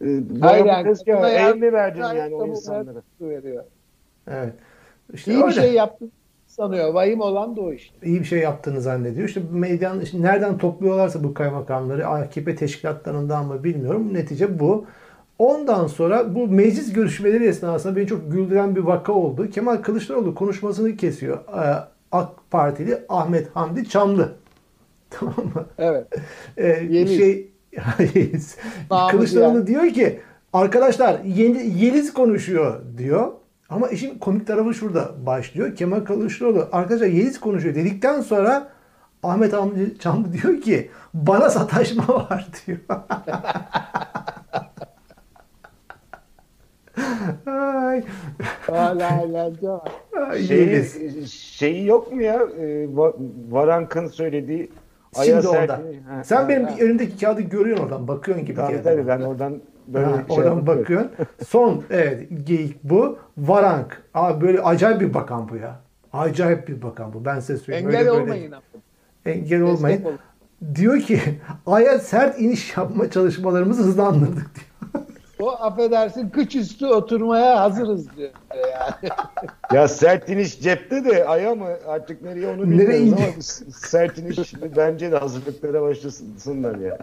e, Hayır yani. el mi verdin yani o insanlara? veriyor. evet. İşte İyi bir öyle. şey yaptın sanıyor. Vahim olan da o işte. iyi bir şey yaptığını zannediyor. İşte medyan işte nereden topluyorlarsa bu kaymakamları AKP teşkilatlarından mı bilmiyorum. Netice bu. Ondan sonra bu meclis görüşmeleri esnasında beni çok güldüren bir vaka oldu. Kemal Kılıçdaroğlu konuşmasını kesiyor. Ee, AK Partili Ahmet Hamdi Çamlı. Tamam mı? Evet. Ee, Yeliz. şey Kılıçdaroğlu diyen. diyor ki arkadaşlar Yeliz konuşuyor diyor. Ama işin komik tarafı şurada başlıyor. Kemal Kılıçdaroğlu arkadaşlar Yeliz konuşuyor dedikten sonra Ahmet Hamdi Çamlı diyor ki bana sataşma var diyor. Ay. Şeyi, şeyi yok mu ya? E, Va- Varank'ın söylediği Aya Şimdi orada. Ha, Sen ha, benim ha. önümdeki kağıdı görüyorsun oradan. Bakıyorsun gibi. Tabii tabii ben oradan böyle Ha, şey oradan bakıyorsun. Son evet geyik bu. Varank. Abi böyle acayip bir bakan bu ya. Acayip bir bakan bu. Ben size söyleyeyim. Engel Öyle böyle- olmayın ama. Engel olmayın. Destek olun. Diyor ki aya sert iniş yapma çalışmalarımızı hızlandırdık diyor. O affedersin kıç üstü oturmaya hazırız diyor yani. Ya sert iniş cepte de aya mı artık nereye onu bilmiyoruz Nereye ama indi? bu sert iniş bence de hazırlıklara başlasınlar ya.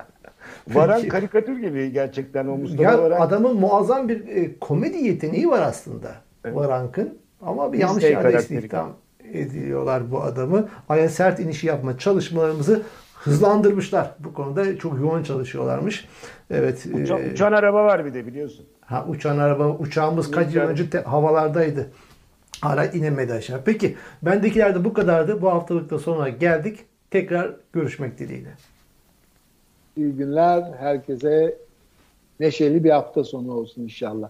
Varan karikatür gibi gerçekten o Mustafa Ya Varan. adamın muazzam bir e, komedi yeteneği var aslında. Varank'ın. Ama bir Biz yanlış de yerde istihdam ediyorlar bu adamı. Aya sert inişi yapma çalışmalarımızı hızlandırmışlar. Bu konuda çok yoğun çalışıyorlarmış. Evet. Uça- e, uçan araba var bir de biliyorsun. Ha, uçan araba, uçağımız kaç yıl önce te- havalardaydı. Hala inemedi aşağı. Peki bendekiler de bu kadardı. Bu haftalıkta sonuna geldik. Tekrar görüşmek dileğiyle. İyi günler. Herkese neşeli bir hafta sonu olsun inşallah.